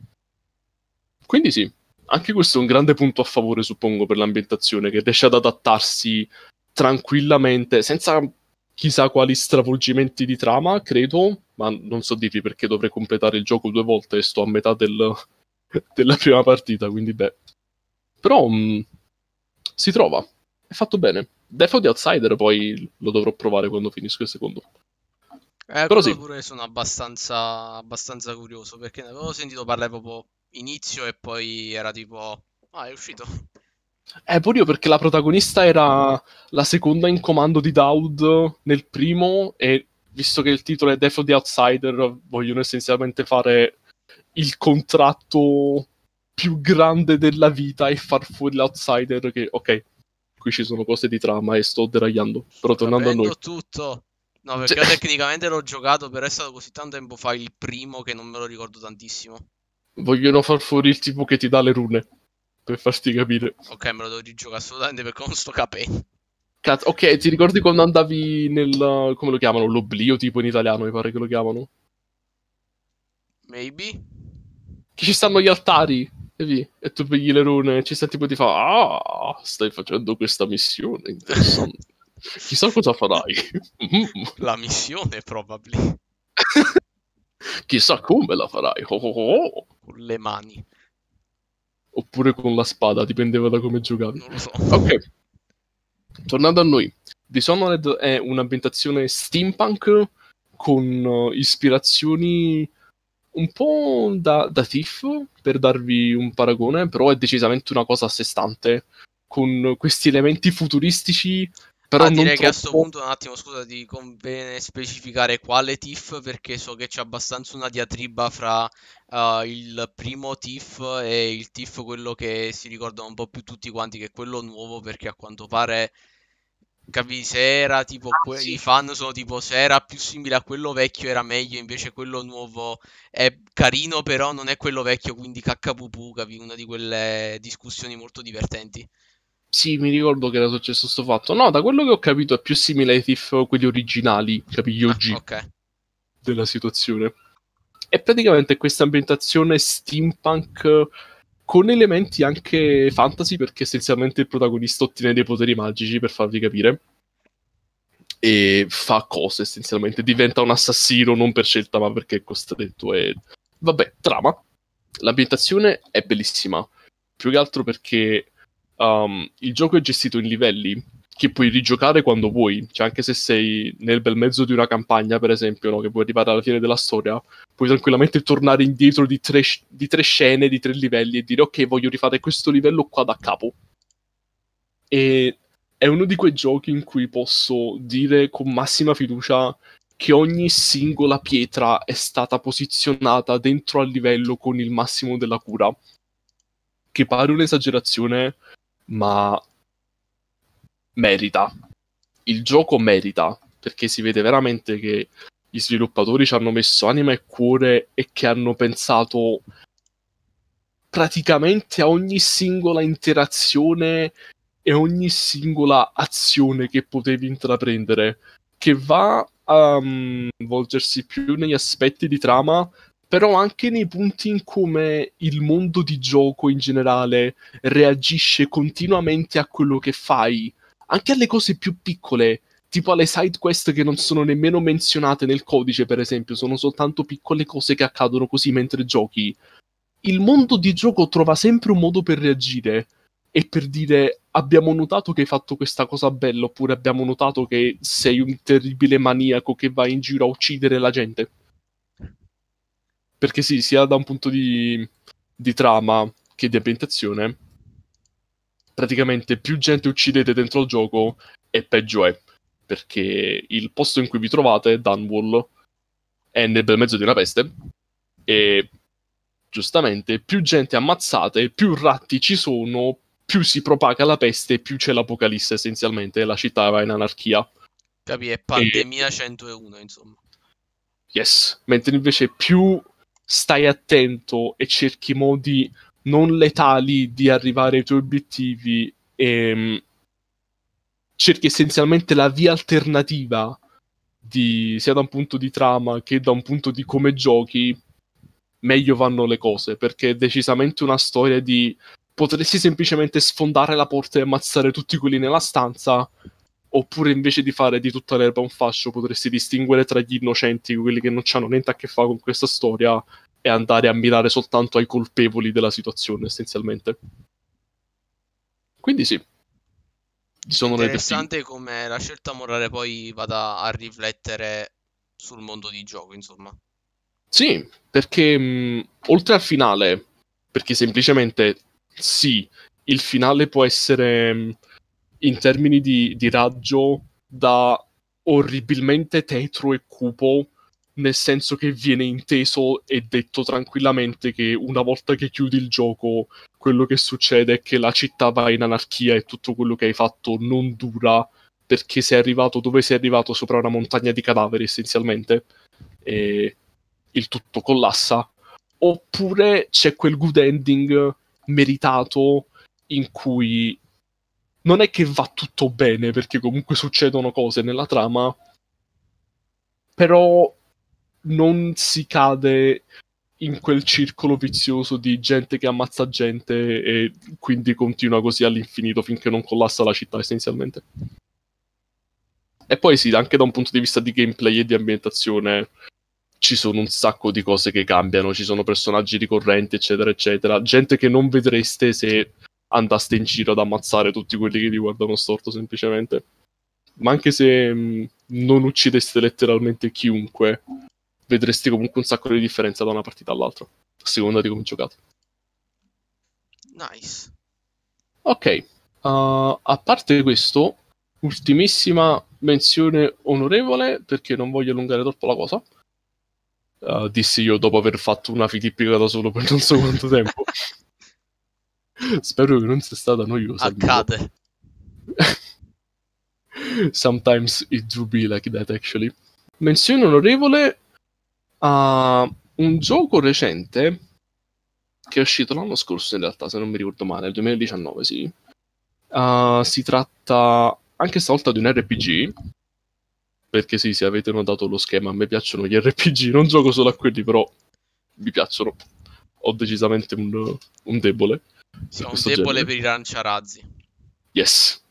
quindi sì anche questo è un grande punto a favore, suppongo, per l'ambientazione, che riesce ad adattarsi tranquillamente, senza chissà quali stravolgimenti di trama, credo, ma non so dirvi perché dovrei completare il gioco due volte e sto a metà del, della prima partita, quindi beh. Però mh, mm, si trova, è fatto bene. Death of the Outsider poi lo dovrò provare quando finisco il secondo. Eh, Però sì. pure sono abbastanza, abbastanza curioso perché ne avevo sentito parlare proprio inizio e poi era tipo... Ah, è uscito. Eh, pure io perché la protagonista era la seconda in comando di Daud nel primo e visto che il titolo è Death of the Outsider vogliono essenzialmente fare il contratto più grande della vita e far fuori l'outsider che, ok, qui ci sono cose di trama e sto deragliando, però tornando a noi. tutto. No, perché cioè... tecnicamente l'ho giocato, però è stato così tanto tempo fa il primo che non me lo ricordo tantissimo. Vogliono far fuori il tipo che ti dà le rune, per farti capire. Ok, me lo devo rigiocare assolutamente perché non sto capendo. Cazzo, ok, ti ricordi quando andavi nel... come lo chiamano? L'oblio tipo in italiano, mi pare che lo chiamano. Maybe. Che ci stanno gli altari e, e tu pigli le rune ci sta tipo ti fa ah stai facendo questa missione interessante. Chissà cosa farai. La missione probabilmente chissà come la farai. Oh, oh, oh. con le mani. Oppure con la spada dipendeva da come giocavi. Non lo so. Ok. Tornando a noi. Dishonored è un'ambientazione steampunk con uh, ispirazioni un po' da, da Thief, per darvi un paragone, però è decisamente una cosa a sé stante, con questi elementi futuristici però ah, direi troppo... che a questo punto un attimo scusa ti conviene specificare quale TIFF perché so che c'è abbastanza una diatriba fra uh, il primo TIFF e il TIFF quello che si ricordano un po' più tutti quanti che è quello nuovo perché a quanto pare Capi, se era tipo ah, que- sì. i fan sono tipo se era più simile a quello vecchio era meglio, invece quello nuovo è carino, però non è quello vecchio, quindi caccapupu, capi, una di quelle discussioni molto divertenti. Sì, mi ricordo che era successo questo fatto. No, da quello che ho capito è più simile ai Thief quelli originali, capi, gli OG ah, okay. della situazione. E praticamente questa ambientazione steampunk con elementi anche fantasy perché essenzialmente il protagonista ottiene dei poteri magici per farvi capire. E fa cose essenzialmente. Diventa un assassino non per scelta ma perché è costretto e vabbè trama. L'ambientazione è bellissima. Più che altro perché um, il gioco è gestito in livelli che puoi rigiocare quando vuoi, cioè anche se sei nel bel mezzo di una campagna, per esempio, no? che vuoi arrivare alla fine della storia, puoi tranquillamente tornare indietro di tre, di tre, scene, di tre livelli e dire ok, voglio rifare questo livello qua da capo. E è uno di quei giochi in cui posso dire con massima fiducia che ogni singola pietra è stata posizionata dentro al livello con il massimo della cura. Che pare un'esagerazione, ma merita. Il gioco merita, perché si vede veramente che gli sviluppatori ci hanno messo anima e cuore e che hanno pensato praticamente a ogni singola interazione e ogni singola azione che potevi intraprendere, che va a um, volgersi più negli aspetti di trama, però anche nei punti in come il mondo di gioco in generale reagisce continuamente a quello che fai anche alle cose più piccole, tipo alle side quest che non sono nemmeno menzionate nel codice, per esempio, sono soltanto piccole cose che accadono così mentre giochi. Il mondo di gioco trova sempre un modo per reagire e per dire abbiamo notato che hai fatto questa cosa bella oppure abbiamo notato che sei un terribile maniaco che va in giro a uccidere la gente. Perché sì, sia da un punto di, di trama che di ambientazione, praticamente più gente uccidete dentro il gioco e peggio è. Perché il posto in cui vi trovate, Dunwall, è nel bel mezzo di una peste e giustamente più gente ammazzate, più ratti ci sono, più si propaga la peste, più c'è l'apocalisse essenzialmente, la città va in anarchia. Capi, è pandemia e... 101, insomma. Yes, mentre invece più stai attento e cerchi modi non letali di arrivare ai tuoi obiettivi e mm, cerchi essenzialmente la via alternativa di, sia da un punto di trama che da un punto di come giochi, meglio vanno le cose, perché è decisamente una storia di potresti semplicemente sfondare la porta e ammazzare tutti quelli nella stanza, oppure invece di fare di tutta l'erba un fascio potresti distinguere tra gli innocenti, quelli che non hanno niente a che fare con questa storia, e andare a mirare soltanto ai colpevoli della situazione, essenzialmente. Quindi sì. Sono interessante come la scelta morale poi vada a riflettere sul mondo di gioco, insomma. Sì, perché mh, oltre al finale, perché semplicemente sì, il finale può essere mh, in termini di, di raggio da orribilmente tetro e cupo nel senso che viene inteso e detto tranquillamente che una volta che chiudi il gioco quello che succede è che la città va in anarchia e tutto quello che hai fatto non dura perché sei arrivato dove sei arrivato sopra una montagna di cadaveri essenzialmente e il tutto collassa. Oppure c'è quel good ending meritato in cui non è che va tutto bene perché comunque succedono cose nella trama però non si cade in quel circolo vizioso di gente che ammazza gente e quindi continua così all'infinito finché non collassa la città essenzialmente. E poi sì, anche da un punto di vista di gameplay e di ambientazione ci sono un sacco di cose che cambiano, ci sono personaggi ricorrenti, eccetera, eccetera. Gente che non vedreste se andaste in giro ad ammazzare tutti quelli che vi guardano storto semplicemente. Ma anche se mh, non uccideste letteralmente chiunque, vedresti comunque un sacco di differenza da una partita all'altra, a seconda di come giocate. Nice. Ok, uh, a parte questo, ultimissima menzione onorevole, perché non voglio allungare troppo la cosa. Uh, dissi io dopo aver fatto una filippica da solo per non so quanto tempo. Spero che non sia stata noiosa. Accade. Sometimes it do be like that, actually. Menzione onorevole a un gioco recente che è uscito l'anno scorso in realtà, se non mi ricordo male, nel 2019, sì. Uh, si tratta anche stavolta di un RPG, perché sì, se avete notato lo schema, a me piacciono gli RPG, non gioco solo a quelli, però mi piacciono. Ho decisamente un, un debole. Sì, un debole genere. per i lanciarazzi. Yes.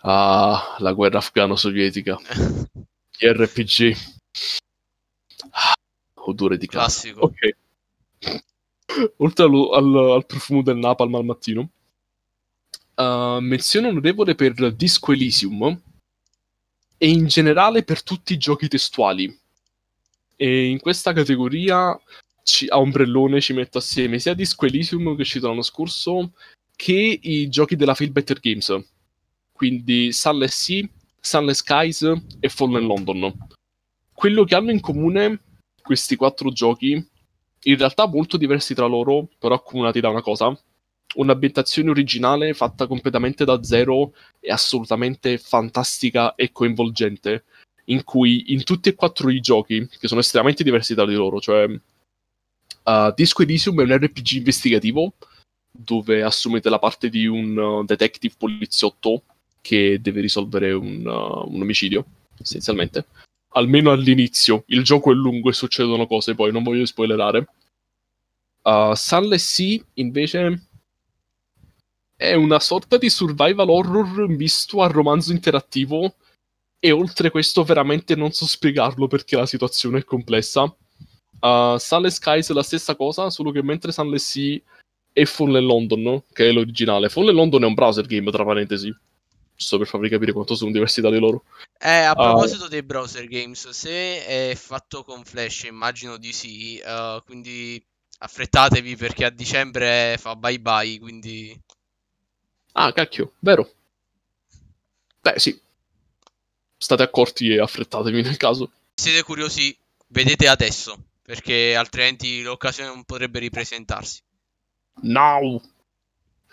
Ah, la guerra afgano-sovietica. gli RPG. Odore di classico. Ok. Oltre al, al, al, profumo del napalm al mattino, uh, menzione onorevole per Disco Elysium e in generale per tutti i giochi testuali. E in questa categoria ci, a ombrellone ci metto assieme sia Disco Elysium che è uscito l'anno scorso che i giochi della Feel Better Games. Quindi Sunless Sea, Sunless Skies e Fallen London. Quello che hanno in comune questi quattro giochi, in realtà molto diversi tra loro, però accomunati da una cosa. Un'ambientazione originale fatta completamente da zero e assolutamente fantastica e coinvolgente, in cui in tutti e quattro i giochi, che sono estremamente diversi tra di loro, cioè uh, Disco Elysium è un RPG investigativo, dove assumete la parte di un uh, detective poliziotto che deve risolvere un, uh, un omicidio, essenzialmente almeno all'inizio. Il gioco è lungo e succedono cose, poi non voglio spoilerare. Uh, Sea, invece, è una sorta di survival horror misto a romanzo interattivo. E oltre questo, veramente non so spiegarlo perché la situazione è complessa. Uh, Sunless Skies è la stessa cosa, solo che mentre Sunless Sea è Fallen London, che è l'originale. Fallen London è un browser game, tra parentesi giusto per farvi capire quanto sono diversi da loro. Eh, a ah. proposito uh, dei browser games, se è fatto con Flash, immagino di sì, uh, quindi affrettatevi perché a dicembre fa bye bye, quindi... Ah, cacchio, vero. Beh, sì. State accorti e affrettatevi nel caso. Siete curiosi, vedete adesso, perché altrimenti l'occasione non potrebbe ripresentarsi. Now!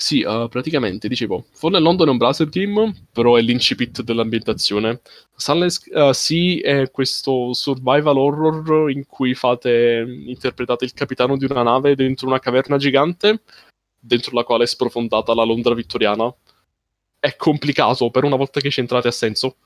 Sì, uh, praticamente, dicevo, Fallen London è un browser game, però è l'incipit dell'ambientazione. Sunless uh, Sea è questo survival horror in cui fate, interpretate il capitano di una nave dentro una caverna gigante, dentro la quale è sprofondata la Londra vittoriana. È complicato, per una volta che ci entrate a senso.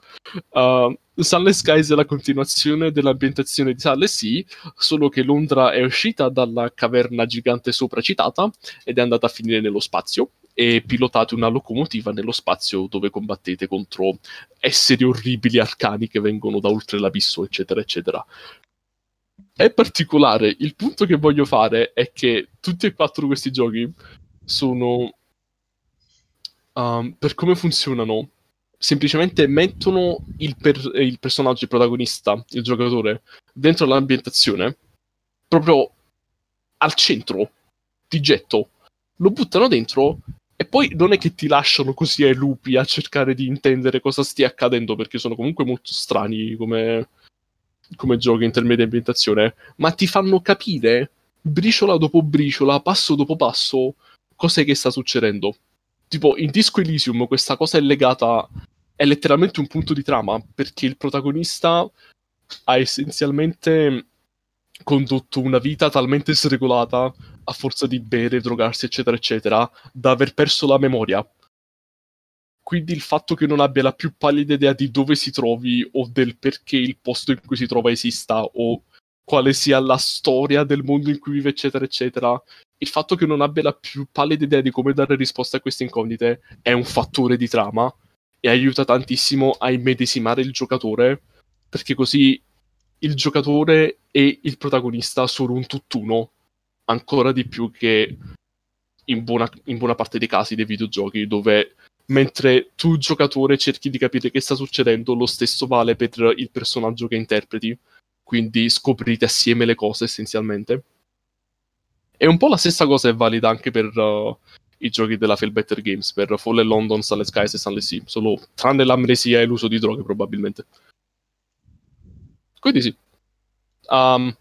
Uh, Sunless Skies è la continuazione dell'ambientazione di Sunless Sea, solo che Londra è uscita dalla caverna gigante sopra citata ed è andata a finire nello spazio e pilotate una locomotiva nello spazio dove combattete contro esseri orribili arcani che vengono da oltre l'abisso, eccetera, eccetera. È particolare, il punto che voglio fare è che tutti e quattro questi giochi sono, um, per come funzionano, semplicemente mettono il, per- il personaggio, il protagonista, il giocatore, dentro l'ambientazione, proprio al centro, di getto. Lo buttano dentro e poi non è che ti lasciano così ai lupi a cercare di intendere cosa stia accadendo, perché sono comunque molto strani come, come giochi in di ambientazione, ma ti fanno capire, briciola dopo briciola, passo dopo passo, cos'è che sta succedendo. Tipo, in Disco Elysium questa cosa è legata è letteralmente un punto di trama perché il protagonista ha essenzialmente condotto una vita talmente sregolata a forza di bere, drogarsi, eccetera, eccetera, da aver perso la memoria. Quindi il fatto che non abbia la più pallida idea di dove si trovi o del perché il posto in cui si trova esista o quale sia la storia del mondo in cui vive, eccetera, eccetera, il fatto che non abbia la più pallida idea di come dare risposta a queste incognite è un fattore di trama e aiuta tantissimo a immedesimare il giocatore, perché così il giocatore e il protagonista sono un tutt'uno, ancora di più che in buona, in buona parte dei casi dei videogiochi, dove mentre tu giocatore cerchi di capire che sta succedendo, lo stesso vale per il personaggio che interpreti, quindi scoprite assieme le cose essenzialmente. E un po' la stessa cosa è valida anche per uh, i giochi della Fail Better Games per Fallen London, Sunless Skies e Sunless Sea, solo tranne l'amnesia e l'uso di droghe probabilmente. Quindi sì. Um,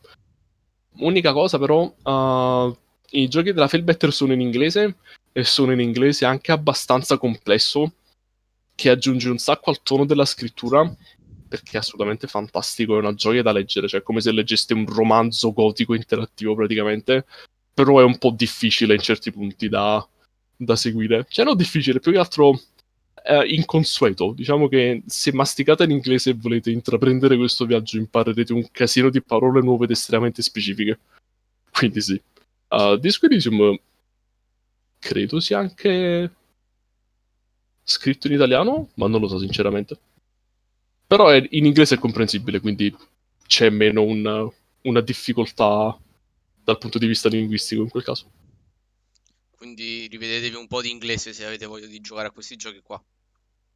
unica cosa però, uh, i giochi della Fail Better sono in inglese e sono in inglese anche abbastanza complesso, che aggiunge un sacco al tono della scrittura perché è assolutamente fantastico, è una gioia da leggere, cioè come se leggeste un romanzo gotico interattivo praticamente, però è un po' difficile in certi punti da, da seguire. Cioè, non difficile, più che altro eh, inconsueto. Diciamo che se masticate l'inglese e volete intraprendere questo viaggio, imparerete un casino di parole nuove ed estremamente specifiche. Quindi sì. Uh, Disco Elysium credo sia anche scritto in italiano, ma non lo so sinceramente. Però è, in inglese è comprensibile, quindi c'è meno un, una difficoltà dal punto di vista linguistico in quel caso. Quindi rivedetevi un po' di inglese se avete voglia di giocare a questi giochi qua.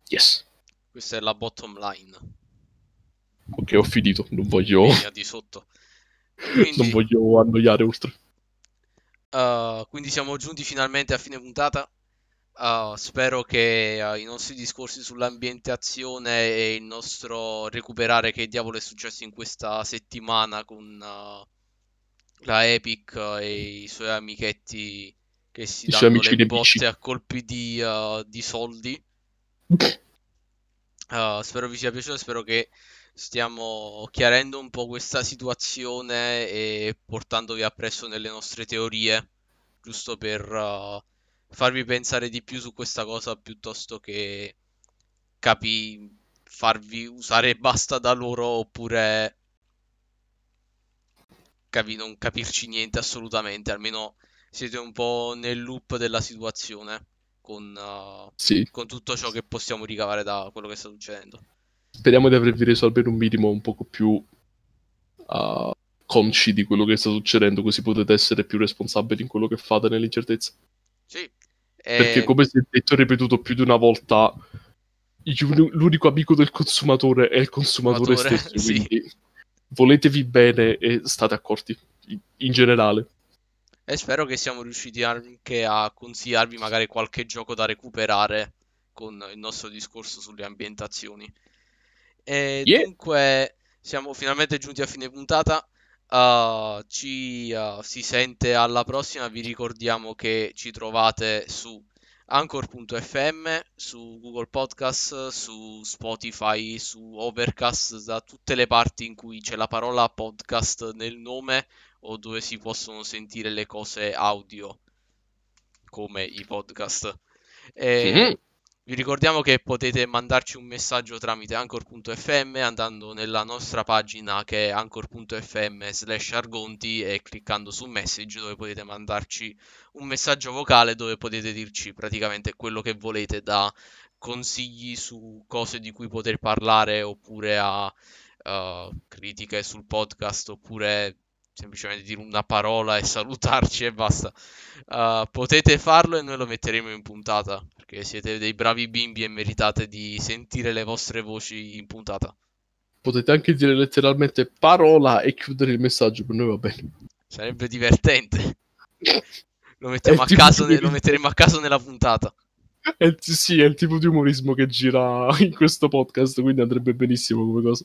Yes. Questa è la bottom line. Ok, ho finito, non voglio... di sotto. Quindi, non voglio annoiare oltre. Uh, quindi siamo giunti finalmente a fine puntata. Uh, spero che uh, i nostri discorsi sull'ambientazione e il nostro recuperare che diavolo è successo in questa settimana con la Epic e i suoi amichetti che si danno le botte a colpi di, uh, di soldi. Uh, spero vi sia piaciuto, spero che stiamo chiarendo un po' questa situazione e portandovi appresso nelle nostre teorie, giusto per uh, farvi pensare di più su questa cosa piuttosto che capi farvi usare basta da loro oppure capi non capirci niente assolutamente, almeno siete un po' nel loop della situazione con, uh, sì. con tutto ciò che possiamo ricavare da quello che sta succedendo. Speriamo di avervi reso almeno un minimo un poco più uh, consci di quello che sta succedendo, così potete essere più responsabili in quello che fate nell'incertezza. Sì. E... Perché come si è detto e ripetuto più di una volta, l'unico amico del consumatore è il consumatore, consumatore stesso, sì. quindi voletevi bene e state accorti in generale e spero che siamo riusciti anche a consigliarvi magari qualche gioco da recuperare con il nostro discorso sulle ambientazioni. E yeah. dunque siamo finalmente giunti a fine puntata. Uh, ci uh, si sente alla prossima. Vi ricordiamo che ci trovate su anchor.fm, su Google Podcast, su Spotify, su Overcast, da tutte le parti in cui c'è la parola podcast nel nome o dove si possono sentire le cose audio come i podcast. E, mm-hmm. Vi ricordiamo che potete mandarci un messaggio tramite anchor.fm andando nella nostra pagina che è anchor.fm slash argonti e cliccando su message dove potete mandarci un messaggio vocale dove potete dirci praticamente quello che volete da consigli su cose di cui poter parlare oppure a uh, critiche sul podcast oppure semplicemente dire una parola e salutarci e basta. Uh, potete farlo e noi lo metteremo in puntata perché siete dei bravi bimbi e meritate di sentire le vostre voci in puntata. Potete anche dire letteralmente parola e chiudere il messaggio, per noi va bene. Sarebbe divertente. Lo, mettiamo a caso, ne- lo metteremo a caso nella puntata. È, sì, è il tipo di umorismo che gira in questo podcast, quindi andrebbe benissimo come cosa.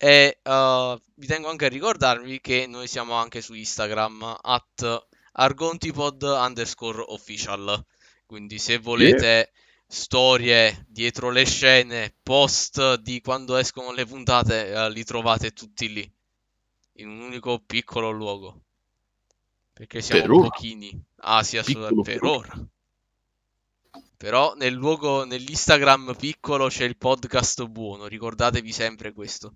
E uh, vi tengo anche a ricordarvi che noi siamo anche su Instagram at argontipod underscore official. Quindi se volete yeah. storie dietro le scene, post di quando escono le puntate, uh, li trovate tutti lì. In un unico piccolo luogo. Perché siamo per pochini. Ah, sì, assolutamente. Per ora. Però nel luogo, nell'Instagram piccolo c'è il podcast buono, ricordatevi sempre questo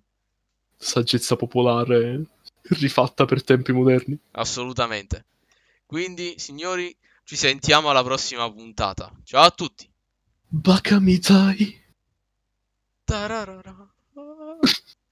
saggezza popolare rifatta per tempi moderni. Assolutamente. Quindi, signori, ci sentiamo alla prossima puntata. Ciao a tutti. Bakamitai. Tararara.